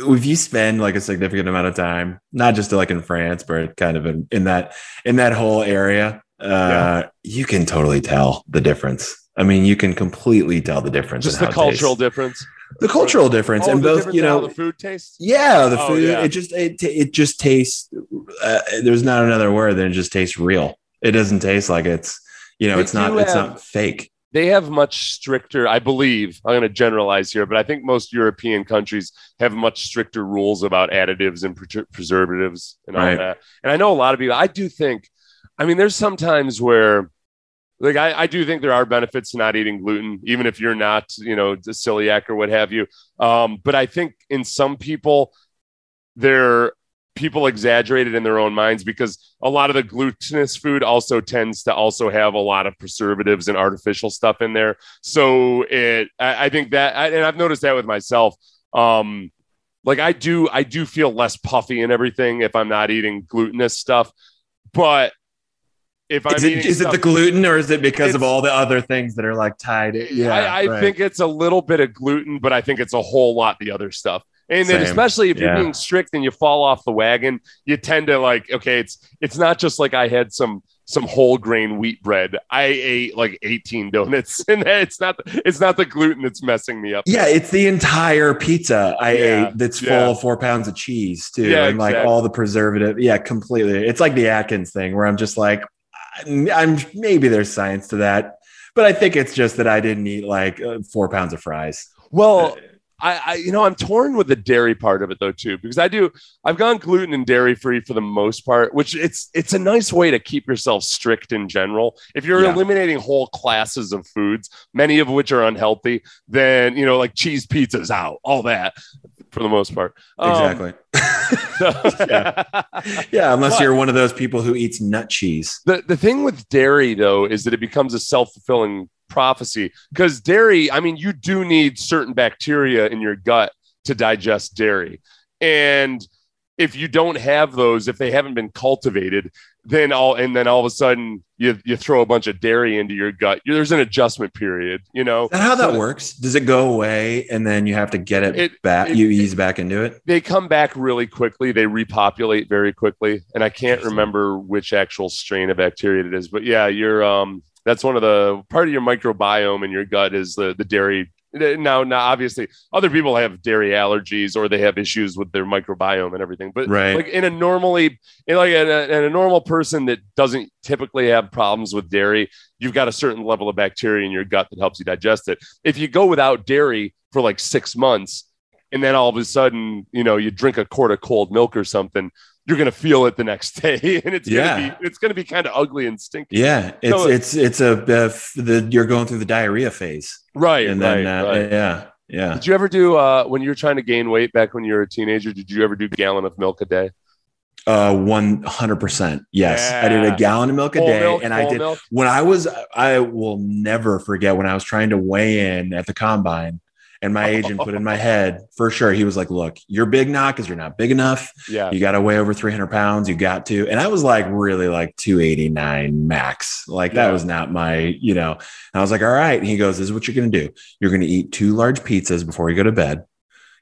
if you spend like a significant amount of time, not just like in France, but kind of in, in that in that whole area, uh, Yeah. you can totally tell the difference. I mean, you can completely tell the difference. Just in the how cultural tastes. difference. the cultural difference, Oh, and both you in how know the food tastes. yeah, the Oh, food. yeah. It just it it just tastes. Uh, there's not another word than it just tastes real. It doesn't taste like it's you know They it's not do it's have- not fake. They have much stricter, I believe. I'm going to generalize here, but I think most European countries have much stricter rules about additives and pre- preservatives and all Right. that. And I know a lot of people. I do think. I mean, there's some times where like I, I do think there are benefits to not eating gluten, even if you're not, you know, a celiac or what have you. Um, but I think in some people, they're people exaggerate it in their own minds because a lot of the glutinous food also tends to also have a lot of preservatives and artificial stuff in there. So it, I, I think that, I, and I've noticed that with myself. Um, like I do, I do feel less puffy and everything if I'm not eating glutinous stuff, but if I'm Is it, eating it the gluten or is it because of all the other things that are like tied? Yeah, I, I right. think it's a little bit of gluten, but I think it's a whole lot the other stuff. And then especially if you're being strict and you fall off the wagon, you tend to like, okay, it's it's not just like I had some some whole grain wheat bread. I ate like 18 donuts, *laughs* and it's not it's not the gluten that's messing me up. Yeah, it's the entire pizza I Yeah, ate that's full of four pounds of cheese too, Yeah, and like all the preservative. Yeah, completely. It's like the Atkins thing where I'm just like, I'm, maybe there's science to that, but I think it's just that I didn't eat like uh, four pounds of fries. Well, I, I you know I'm torn with the dairy part of it though too because I do I've gone gluten and dairy free for the most part, which it's it's a nice way to keep yourself strict in general. If you're Yeah. eliminating whole classes of foods, many of which are unhealthy, then you know like cheese pizzas out, all that for the most part. Um, Exactly. *laughs* so- Yeah. yeah, unless But- you're one of those people who eats nut cheese. The the thing with dairy though is that it becomes a self-fulfilling prophecy because dairy, I mean, you do need certain bacteria in your gut to digest dairy. And if you don't have those, if they haven't been cultivated, then all and then all of a sudden you you throw a bunch of dairy into your gut. There's an adjustment period, you know. Is that how that So works? Does it go away and then you have to get it, It- back? it- you ease back into it? They come back really quickly. They repopulate very quickly, and I can't remember which actual strain of bacteria it is. But yeah, you're um that's one of the part of your microbiome in your gut is the the dairy. Now, now, obviously, other people have dairy allergies or they have issues with their microbiome and everything. But Right. like in a normally, in like in a, in a normal person that doesn't typically have problems with dairy, you've got a certain level of bacteria in your gut that helps you digest it. If you go without dairy for like six months, and then all of a sudden, you know, you drink a quart of cold milk or something, you're gonna feel it the next *laughs* day, and it's Yeah. gonna be it's gonna be kind of ugly and stinky. Yeah, it's So- it's it's a uh, the you're going through the diarrhea phase, Right, and right, then uh, right. yeah, yeah. Did you ever do uh, when you were trying to gain weight back when you were a teenager? Did you ever do gallon of milk a day? Uh, one hundred percent. Yes, I did a gallon of milk a Whole day, milk, and I did milk? when I was. I will never forget when I was trying to weigh in at the combine, and my agent put in my head for sure. He was like, "Look, your big knock is you're not big enough. Yeah, You got to weigh over 300 pounds. You got to." And I was like, really like 289 max. Like that was not my, you know. And I was like, "All right." And he goes, "This is what you're going to do. You're going to eat two large pizzas before you go to bed.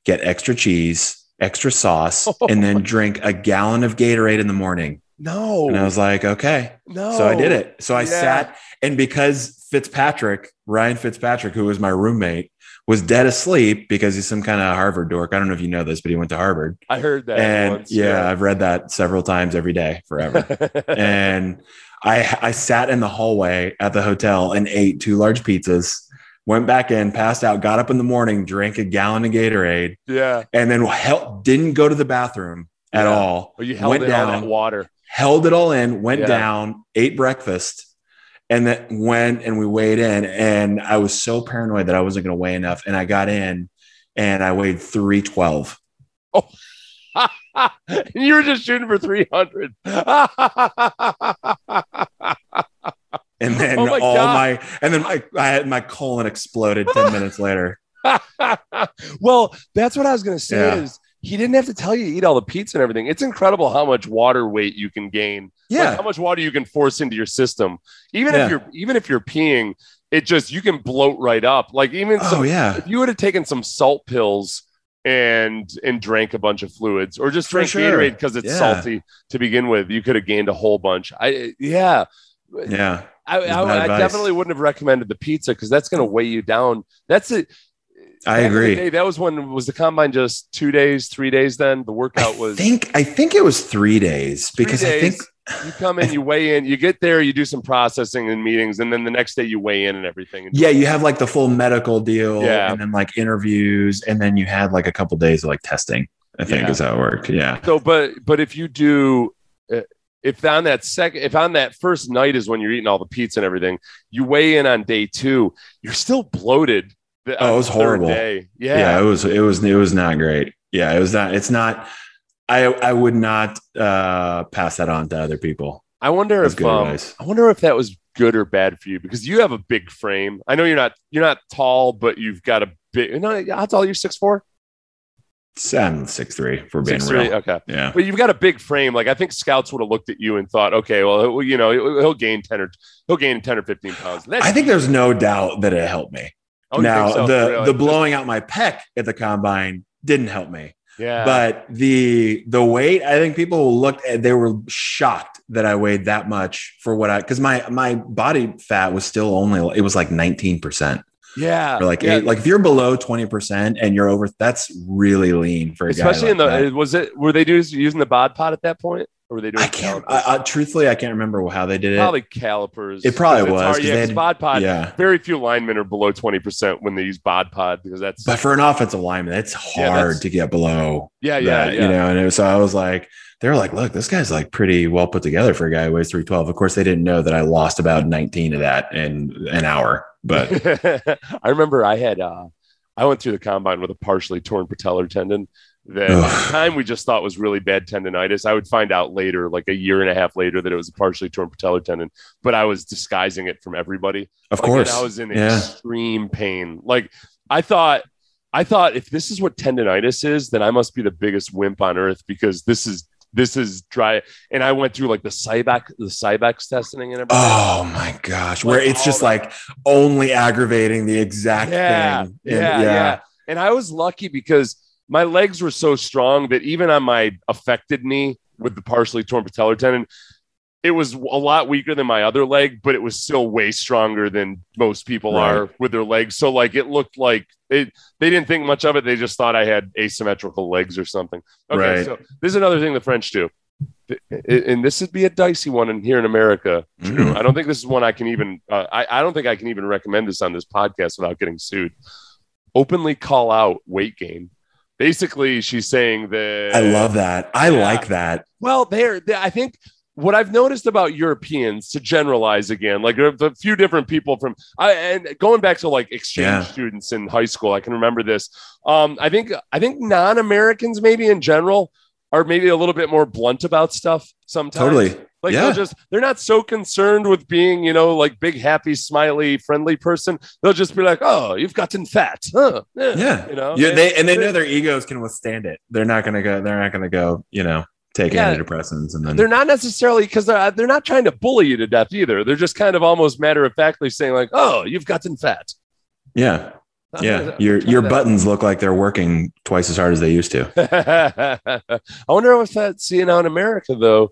Get extra cheese." Extra sauce, *laughs* oh and then drink a gallon of Gatorade in the morning. no, And I was like, okay. no. So I did it. So I Yeah. sat, and because Fitzpatrick, Ryan Fitzpatrick, who was my roommate, was dead asleep because he's some kind of Harvard dork. I don't know if you know this, but he went to Harvard. I heard that. and once, yeah, I've read that several times every day forever. *laughs* and I I sat in the hallway at the hotel and ate two large pizzas, went back in, passed out, got up in the morning, drank a gallon of Gatorade, yeah. and then hel- didn't go to the bathroom at Yeah. all. Oh, you held went down, water. held it all in, went Yeah. down, ate breakfast, and then went and we weighed in. And I was so paranoid that I wasn't going to weigh enough. And I got in and I weighed 312. *laughs* and you were just shooting for 300. *laughs* And then Oh my all God. my, and then my, I had my colon exploded 10 minutes later. *laughs* well, that's what I was going to say Yeah. is he didn't have to tell you to eat all the pizza and everything. It's incredible how much water weight you can gain. Like, Yeah. how much water you can force into your system. Even Yeah. if you're even if you're peeing, it just you can bloat right up. Like even Oh, some, yeah. if you would have taken some salt pills and and drank a bunch of fluids or just drank sure. Gatorade because it's Yeah. salty to begin with, you could have gained a whole bunch. I yeah. Yeah. I, I, I definitely wouldn't have recommended the pizza because that's going to weigh you down. That's it. I Back in the agree. day, that was when was the combine just two days, three days? Then the workout I was. think, I think it was three days three because I think, you come in, you weigh in, you get there, you do some processing and meetings, and then the next day you weigh in and everything. And yeah, you have like the full medical deal Yeah. and then like interviews. And then you had like a couple days of like testing, I think Yeah. is how it worked. Yeah. So, but but if you do, uh, if on that second, if on that first night is when you're eating all the pizza and everything, you weigh in on day two, you're still bloated. The- Oh, it was horrible. Day. yeah. Yeah, it was it was it was not great yeah it was not it's not i i would not uh pass that on to other people I wonder That's if um, advice. I wonder if that was good or bad for you because you have a big frame. I know you're not you're not tall, but you've got a big. No, how tall? You're six four. i'm six for being Six three. real Okay. yeah But you've got a big frame. Like I think scouts would have looked at you and thought, okay, well, you know, he'll he'll gain ten or he'll gain ten or fifteen pounds. That's, i think there's no doubt that it helped me Oh, now so? the Really? the blowing out my pec at the combine didn't help me yeah, but the the weight i think people looked at they were shocked that i weighed that much for what i because my my body fat was still only it was like 19% yeah, or like yeah. eight, like if you're below 20% and you're over that's really lean for a especially guy in the that. was it were they doing using the bod pod at that point or were they doing I can't. I, I, truthfully, I can't remember how they did it. probably calipers. It probably was, hard- Yeah, had- bod pod. yeah, Very few linemen are below twenty percent when they use bod pod because that's but for an offensive lineman, it's Yeah, hard that's- to get below yeah, yeah, that, yeah. you know. And it was, so I was like, they were like, "Look, this guy's like pretty well put together for a guy who weighs three twelve. Of course, they didn't know that I lost about nineteen of that in an hour. But *laughs* I remember I had uh I went through the combine with a partially torn patellar tendon that at the time we just thought was really bad tendonitis. I would find out later, like a year and a half later, that it was a partially torn patellar tendon, but I was disguising it from everybody. of Like, course, I was in yeah. extreme pain. Like I thought I thought if this is what tendonitis is, then I must be the biggest wimp on earth because this is this is dry. And I went through like the Cybex, the Cybex testing and everything. Oh my gosh, where it's just that- like only aggravating the exact yeah, thing. yeah, And- yeah, And I was lucky because my legs were so strong that even on my affected knee with the partially torn patellar tendon, it was a lot weaker than my other leg, but it was still way stronger than most people Right. are with their legs. So like it looked like it. They didn't think much of it. They just thought I had asymmetrical legs or something. Okay, Right. so this is another thing the French do. And this would be a dicey one in here in America. Drew. Mm. I don't think this is one I can even. Uh, I, I don't think I can even recommend this on this podcast without getting sued. Openly call out weight gain. Basically, she's saying that I love that. I Yeah. like that. well, they're, I think what I've noticed about Europeans, to generalize again, like a, a few different people from, I, and going back to like exchange Yeah. students in high school, I can remember this. Um, I think I think non-Americans maybe in general are maybe a little bit more blunt about stuff sometimes. Totally. Like Yeah. they'll just they're not so concerned with being, you know, like big, happy, smiley, friendly person. They'll just be like, "Oh, you've gotten fat." Huh. Yeah. you know. Yeah, they and they they- know their egos can withstand it. They're not gonna go. They're not gonna go. You know, take Yeah. antidepressants and then they're not necessarily because they're they're not trying to bully you to death either. They're just kind of almost matter of factly saying like, "Oh, you've gotten fat." yeah, *laughs* yeah. Your your buttons look like they're working twice as hard as they used to. *laughs* I wonder if that's seeing out in America though.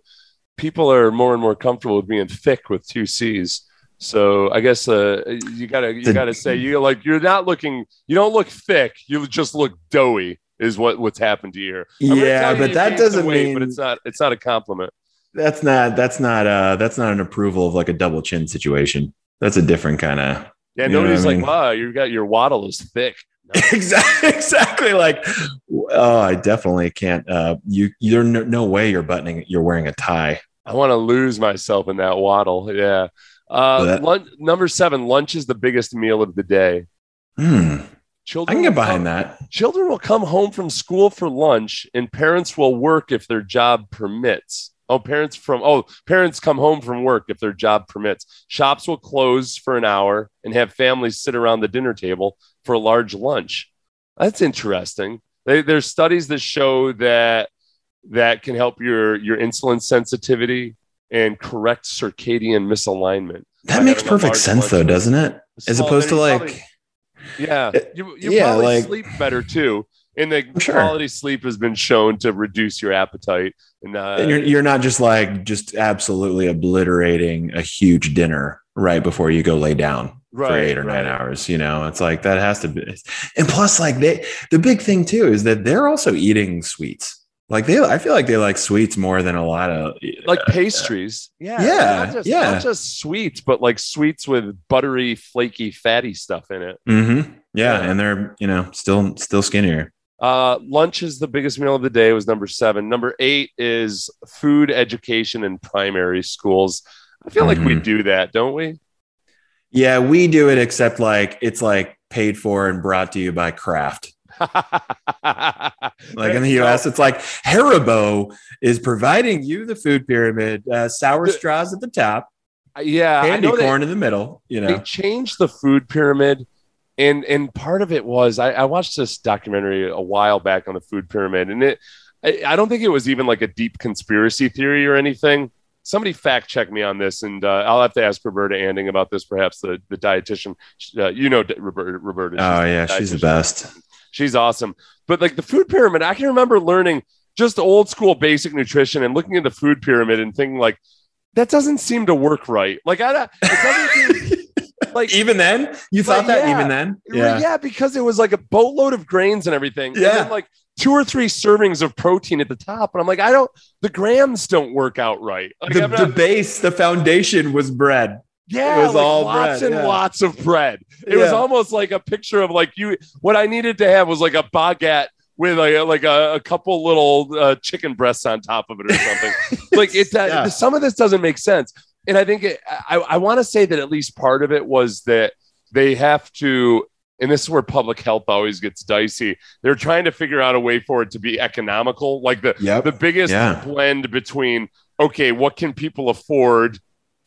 People are more and more comfortable with being thick with two C's. So I guess uh, you gotta you gotta say you like you're not looking you don't look thick you just look doughy is what what's happened to you here. I'm Yeah, but that doesn't weight, mean but it's not it's not a compliment. that's not that's not uh that's not an approval of like a double chin situation. That's a different kind of Yeah, nobody's like, mean? wow, you got your wattle is thick. *laughs* No. exactly exactly like oh I definitely can't uh you you're no, no way you're buttoning you're wearing a tie. I want to lose myself in that wattle. Yeah. Uh, That- lunch, number seven, lunch is the biggest meal of the day. Hmm. I can get behind come- that. Children will come home from school for lunch, and parents will work if their job permits. Oh, parents from oh, parents come home from work if their job permits. Shops will close for an hour and have families sit around the dinner table for a large lunch. That's interesting. They, there's studies that show that that can help your your insulin sensitivity and correct circadian misalignment. That makes perfect sense though, doesn't it? As Small- opposed to like probably- yeah, you, you yeah, probably like- sleep better too. And the Sure. quality sleep has been shown to reduce your appetite. And, uh, and you're you're not just like just absolutely obliterating a huge dinner right before you go lay down for eight or nine hours. You know, it's like that has to be. And plus, like they, the big thing too is that they're also eating sweets. Like they, I feel like they like sweets more than a lot of like pastries. Yeah. Yeah, Not just, yeah. Not just sweets, but like sweets with buttery, flaky, fatty stuff in it. Mm-hmm. yeah, Yeah. and they're you know still still skinnier. Uh, lunch is the biggest meal of the day. Was number seven. Number eight is food education in primary schools. I feel like we Mhm. do that, don't we? Yeah, we do it, except like it's like paid for and brought to you by Kraft. *laughs* Like in the US, it's like Haribo is providing you the food pyramid, uh, sour straws at the top, yeah, I candy they- corn in the middle. You know, they changed the food pyramid and and part of it was I, I watched this documentary a while back on the food pyramid and it I, I don't think it was even like a deep conspiracy theory or anything somebody fact check me on this and uh, i'll have to ask roberta anding about this perhaps the the dietitian uh, you know roberta, roberta oh yeah, she's the best. She's awesome but like the food pyramid i can remember learning just old school basic nutrition and looking at the food pyramid and thinking like that doesn't seem to work right like i don't- it seem *laughs* like Even then, you thought that yeah. even then, yeah. yeah, because it was like a boatload of grains and everything. And Yeah. then like two or three servings of protein at the top. And I'm like, I don't, the grams don't work out right. Like, the, I'm the base, the foundation was bread. Yeah, it was like all lots bread, and yeah. lots of bread. It was almost like a picture of like you, what I needed to have was like a baguette with like a, like a, a couple little uh, chicken breasts on top of it or something. *laughs* like it, uh, Yeah. some of this doesn't make sense. And I think it, I, I want to say that at least part of it was that they have to, and this is where public health always gets dicey. They're trying to figure out a way for it to be economical, like the Yep. the biggest Yeah. blend between okay, what can people afford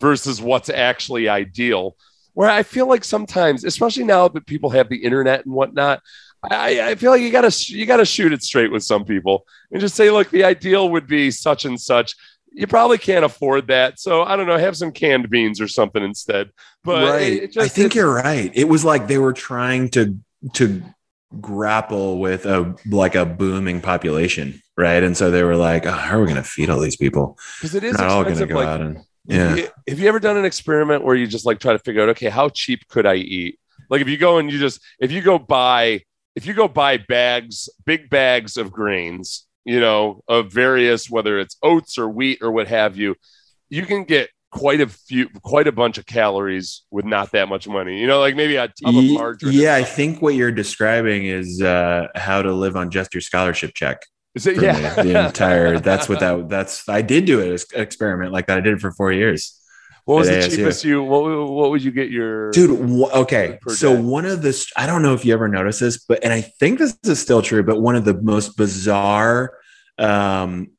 versus what's actually ideal. Where I feel like sometimes, especially now that people have the internet and whatnot, I, I feel like you gotta you gotta shoot it straight with some people and just say, look, the ideal would be such and such. You probably can't afford that, so I don't know. Have some canned beans or something instead. But right, it just, I think you're right. It was like they were trying to to grapple with a like a booming population, right? And so they were like, oh, "How are we going to feed all these people? because it is not all going to go Like, out and yeah." Have you, ever done an experiment where you just like try to figure out, okay, how cheap could I eat? Like if you go and you just if you go buy if you go buy bags, big bags of grains, you know, of various whether it's oats or wheat or what have you, you can get quite a few quite a bunch of calories with not that much money. You know, like maybe a tub of margarine. yeah, I think what you're describing is uh, how to live on just your scholarship check. Is it, yeah. me, the *laughs* entire. That's what that. That's I did do it experiment like that. I did it for four years. what was the ASU. cheapest you what, what would you get your dude okay so day. one of the i don't know if you ever noticed this but and i think this is still true but one of the most bizarre um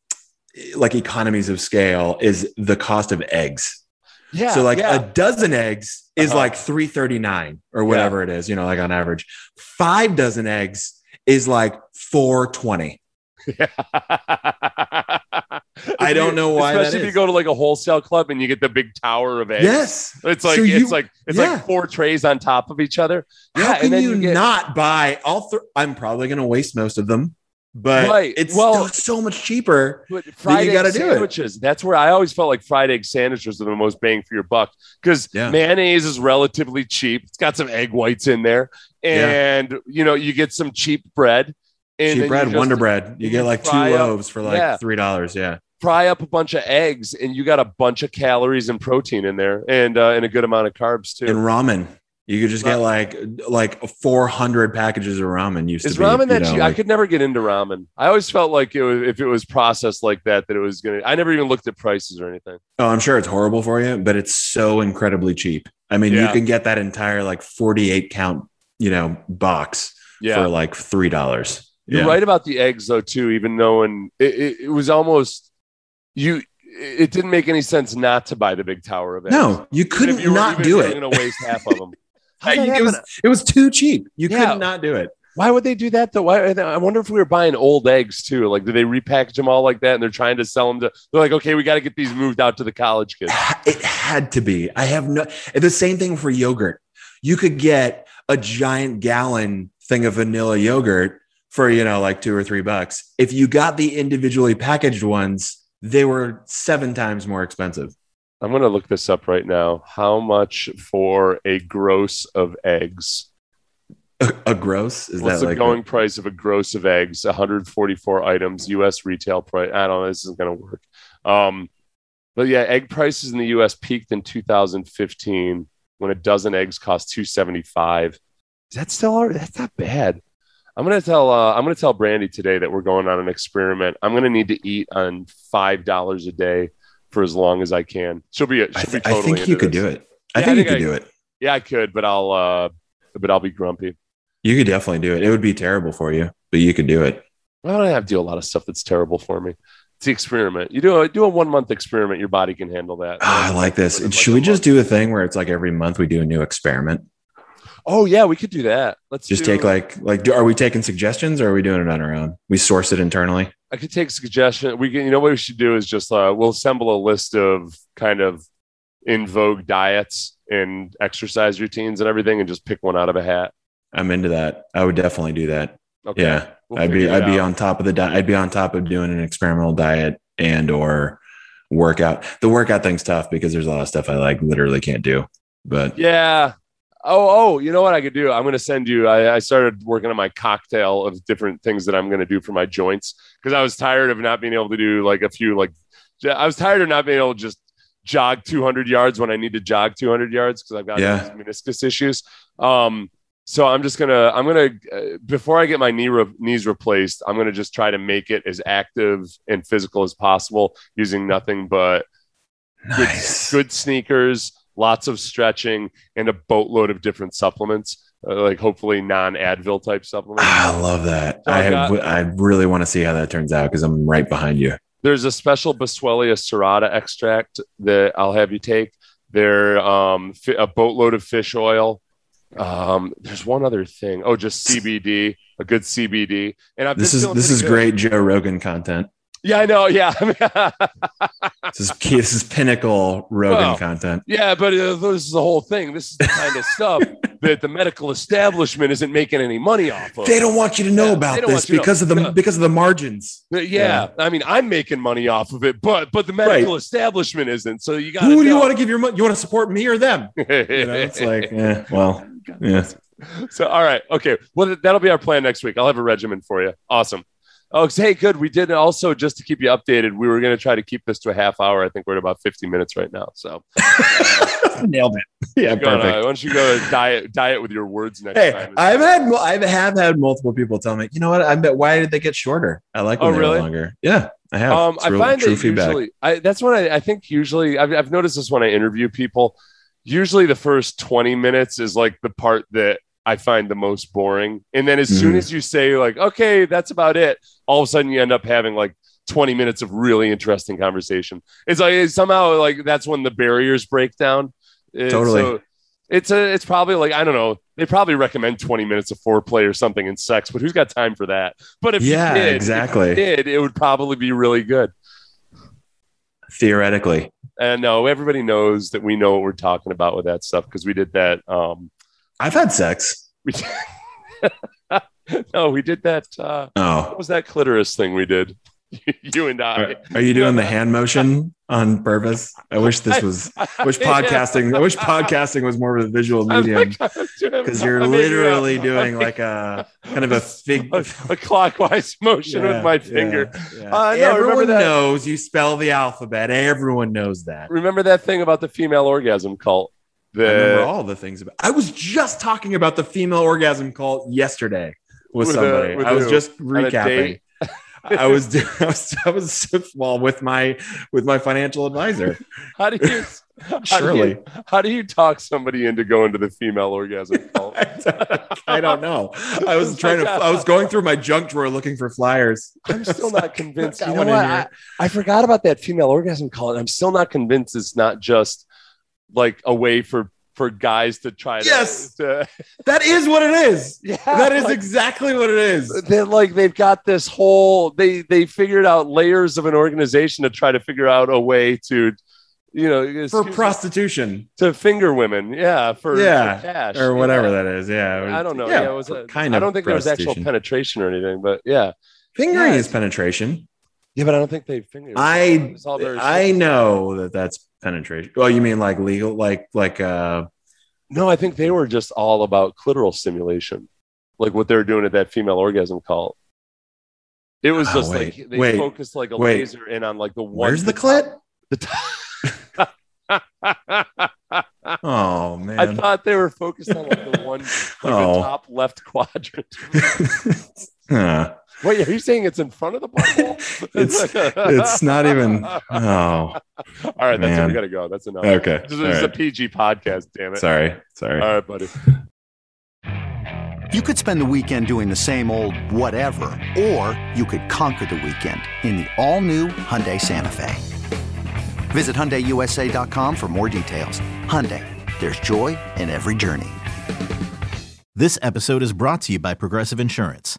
like economies of scale is the cost of eggs yeah so like yeah. a dozen eggs is Uh-huh. like 339 or whatever it is you know like on average five dozen eggs is like 420 I don't know why Especially if you go to like a wholesale club and you get the big tower of eggs. yes It's like So it's like it's yeah. like four trays on top of each other. how Yeah, can and then you, you get- not buy all three i'm probably going to waste most of them but Right. it's Well- still so much cheaper But fried you gotta egg do it. sandwiches. That's where I always felt like fried egg sandwiches are the most bang for your buck because Yeah. mayonnaise is relatively cheap. It's got some egg whites in there, Yeah. and you know you get some cheap bread. And cheap bread, just Wonder Bread. You you get like two up- loaves for like yeah. three dollars. Yeah, Fry up a bunch of eggs, and you got a bunch of calories and protein in there, and uh, and a good amount of carbs too. and ramen. You could just get like like four hundred packages of ramen. Used Is to be, ramen you that know, cheap? I could never get into ramen. I always felt like it was, if it was processed like that, that it was gonna. I never even looked at prices or anything. Oh, I'm sure it's horrible for you, but it's so incredibly cheap. I mean, Yeah. you can get that entire like 48 count, you know, box Yeah, for like three dollars. You're right about the eggs though too. Even though and it, it, it was almost you. It didn't make any sense not to buy the big tower of eggs. No, you couldn't you not even do it. You're going to waste half of them. *laughs* How'd it was it was too cheap. You Yeah. could not do it. Why would they do that though? Why, I wonder if we were buying old eggs too. Like, do they repackage them all like that? And they're trying to sell them to. They're like, okay, we got to get these moved out to the college kids. It had to be. I have no. The same thing for yogurt. You could get a giant gallon thing of vanilla yogurt for you know like two or three bucks. If you got the individually packaged ones, they were seven times more expensive. I'm going to look this up right now. How much for a gross of eggs? A, a gross is What's that the like going price of a gross of eggs? 144 items, U.S. retail price. I don't know. This isn't going to work. Um, but yeah, egg prices in the U.S. peaked in 2015 when a dozen eggs cost 275. Is that still? That's not bad. I'm gonna tell. Uh, I'm gonna tell Brandy today that we're going on an experiment. I'm gonna need to eat on five dollars a day for as long as I can. She'll be. She'll I, th- totally I think you into could this. do it. I Yeah, I think you think could I- do it. Yeah, I could, but I'll. Uh, but I'll be grumpy. You could definitely do it. It would be terrible for you, but you could do it. Why don't I have to do a lot of stuff that's terrible for me? It's the experiment. You do a do a one month experiment, your body can handle that. Ah, I like this. Live like Should we just month. do a thing where it's like every month we do a new experiment? Oh yeah, we could do that. Let's Just do- take like like do, are we taking suggestions or are we doing it on our own? We source it internally. I could take suggestion. We can. You know what we should do is just uh, we'll assemble a list of kind of in vogue diets and exercise routines and everything, and just pick one out of a hat. I'm into that. I would definitely do that. Okay. Yeah. We'll I'd be I'd be on top of the diet. I'd be on top of doing an experimental diet and or workout. The workout thing's tough because there's a lot of stuff I like literally can't do. But Yeah. Oh, oh, you know what I could do? I'm going to send you. I, I started working on my cocktail of different things that I'm going to do for my joints because I was tired of not being able to do like a few, like, I was tired of not being able to just jog 200 yards when I need to jog 200 yards because I've got Yeah. meniscus issues. Um, so I'm just gonna, I'm gonna, uh, before I get my knee re- knees replaced, I'm gonna just try to make it as active and physical as possible using nothing but good, nice. good sneakers, lots of stretching, and a boatload of different supplements, uh, like hopefully non Advil type supplements. Ah, I love that. So I got- I really want to see how that turns out because I'm right behind you. There's a special Boswellia serrata extract that I'll have you take. There, um, a boatload of fish oil, Um, there's one other thing. Oh, just CBD, a good CBD. And I've This is this is good. great Joe Rogan content. Yeah, I know. Yeah, *laughs* This is this is pinnacle Rogan Well, content. yeah, but uh, this is the whole thing. This is the kind of stuff *laughs* that the medical establishment isn't making any money off of. They don't want you to know Yeah, about this to know. because of the Yeah. because of the margins. Uh, Yeah, I mean, I'm making money off of it, but but the medical establishment isn't. So you got. Who do you want to give your money? You want to support me or them? *laughs* You know, it's like, yeah, well, yeah. So, all right. Okay. Well, that'll be our plan next week. I'll have a regimen for you. Awesome. Oh, hey, good. We did also, just to keep you updated, we were going to try to keep this to a half hour. I think we're at about 50 minutes right now. So, *laughs* Nailed it. Yeah, go on, perfect. why don't you go diet, diet with your words next Hey, time? I've had I have had multiple people tell me, you know what? I bet why did they get shorter? I like when Oh, really? longer. Yeah, I have. Um, I real- find that feedback. usually, I, that's when I, I think usually, I've, I've noticed this when I interview people. Usually, the first 20 minutes is like the part that I find the most boring. And then as soon Mhm. as you say, like, okay, that's about it, all of a sudden you end up having like 20 minutes of really interesting conversation. It's like it's somehow like that's when the barriers break down. Uh, Totally. so it's a, it's probably like, I don't know, they probably recommend 20 minutes of foreplay or something in sex, but who's got time for that? But if Yeah, you did, if exactly. did, it would probably be really good. Theoretically, And no, everybody knows that we know what we're talking about with that stuff because we did that. Um, I've had sex. *laughs* no, we did that. Uh, Oh, what was that clitoris thing we did? *laughs* you and I. are, are you doing the hand motion on purpose? I wish this was. I wish *laughs* podcasting. I wish podcasting was more of a visual medium because you're literally doing like a kind of a fig. a, a clockwise motion Yeah, with my finger. yeah. Uh, no, Everyone knows you spell the alphabet. Everyone knows that. Remember that thing about the female orgasm cult? I remember all the things about. I was just talking about the female orgasm cult yesterday with, With, somebody. with I was who? just recapping. I was, do- *laughs* I was, I was, well, with my, with my financial advisor. how do you? How do Surely. you, how do you talk somebody into going to the female orgasm *laughs* cult? I don't know. I was trying to, I was going through my junk drawer looking for flyers. I'm still not *laughs* convinced. You know what? I, I forgot about that female orgasm call, and I'm still not convinced it's not just like a way for for guys to try to. Yes. to- *laughs* That is what it is. yeah. That is like, exactly what it is. They're like they've got this whole they they figured out layers of an organization to try to figure out a way to you know For excuse me, prostitution to finger women yeah for, Yeah, for cash or whatever Yeah. that is. Yeah. I don't know yeah, it was a, kind I don't think there was actual penetration or anything but yeah Fingering Yeah. is penetration. yeah but I don't think they fingered I It's all very I know that that's penetration. Well, you mean like legal, like like uh No, I think they were just all about clitoral stimulation, like what they were doing at that female orgasm call. It was Oh, just wait, like they wait, focused like a wait. laser in on like the one. where's the clit? The top. *laughs* Oh man! I thought they were focused on like the one, like Oh. the top left quadrant. *laughs* Huh. Wait, are you saying it's in front of the butthole? *laughs* It's- it's not even- Oh, All right, that's it. We gotta go. That's enough. okay. This is All a. PG podcast. Damn it. Sorry. Sorry. All right, buddy. You could spend the weekend doing the same old whatever, or you could conquer the weekend in the all-new Hyundai Santa Fe. Visit HyundaiUSA.com for more details. Hyundai, there's joy in every journey. This episode is brought to you by Progressive Insurance.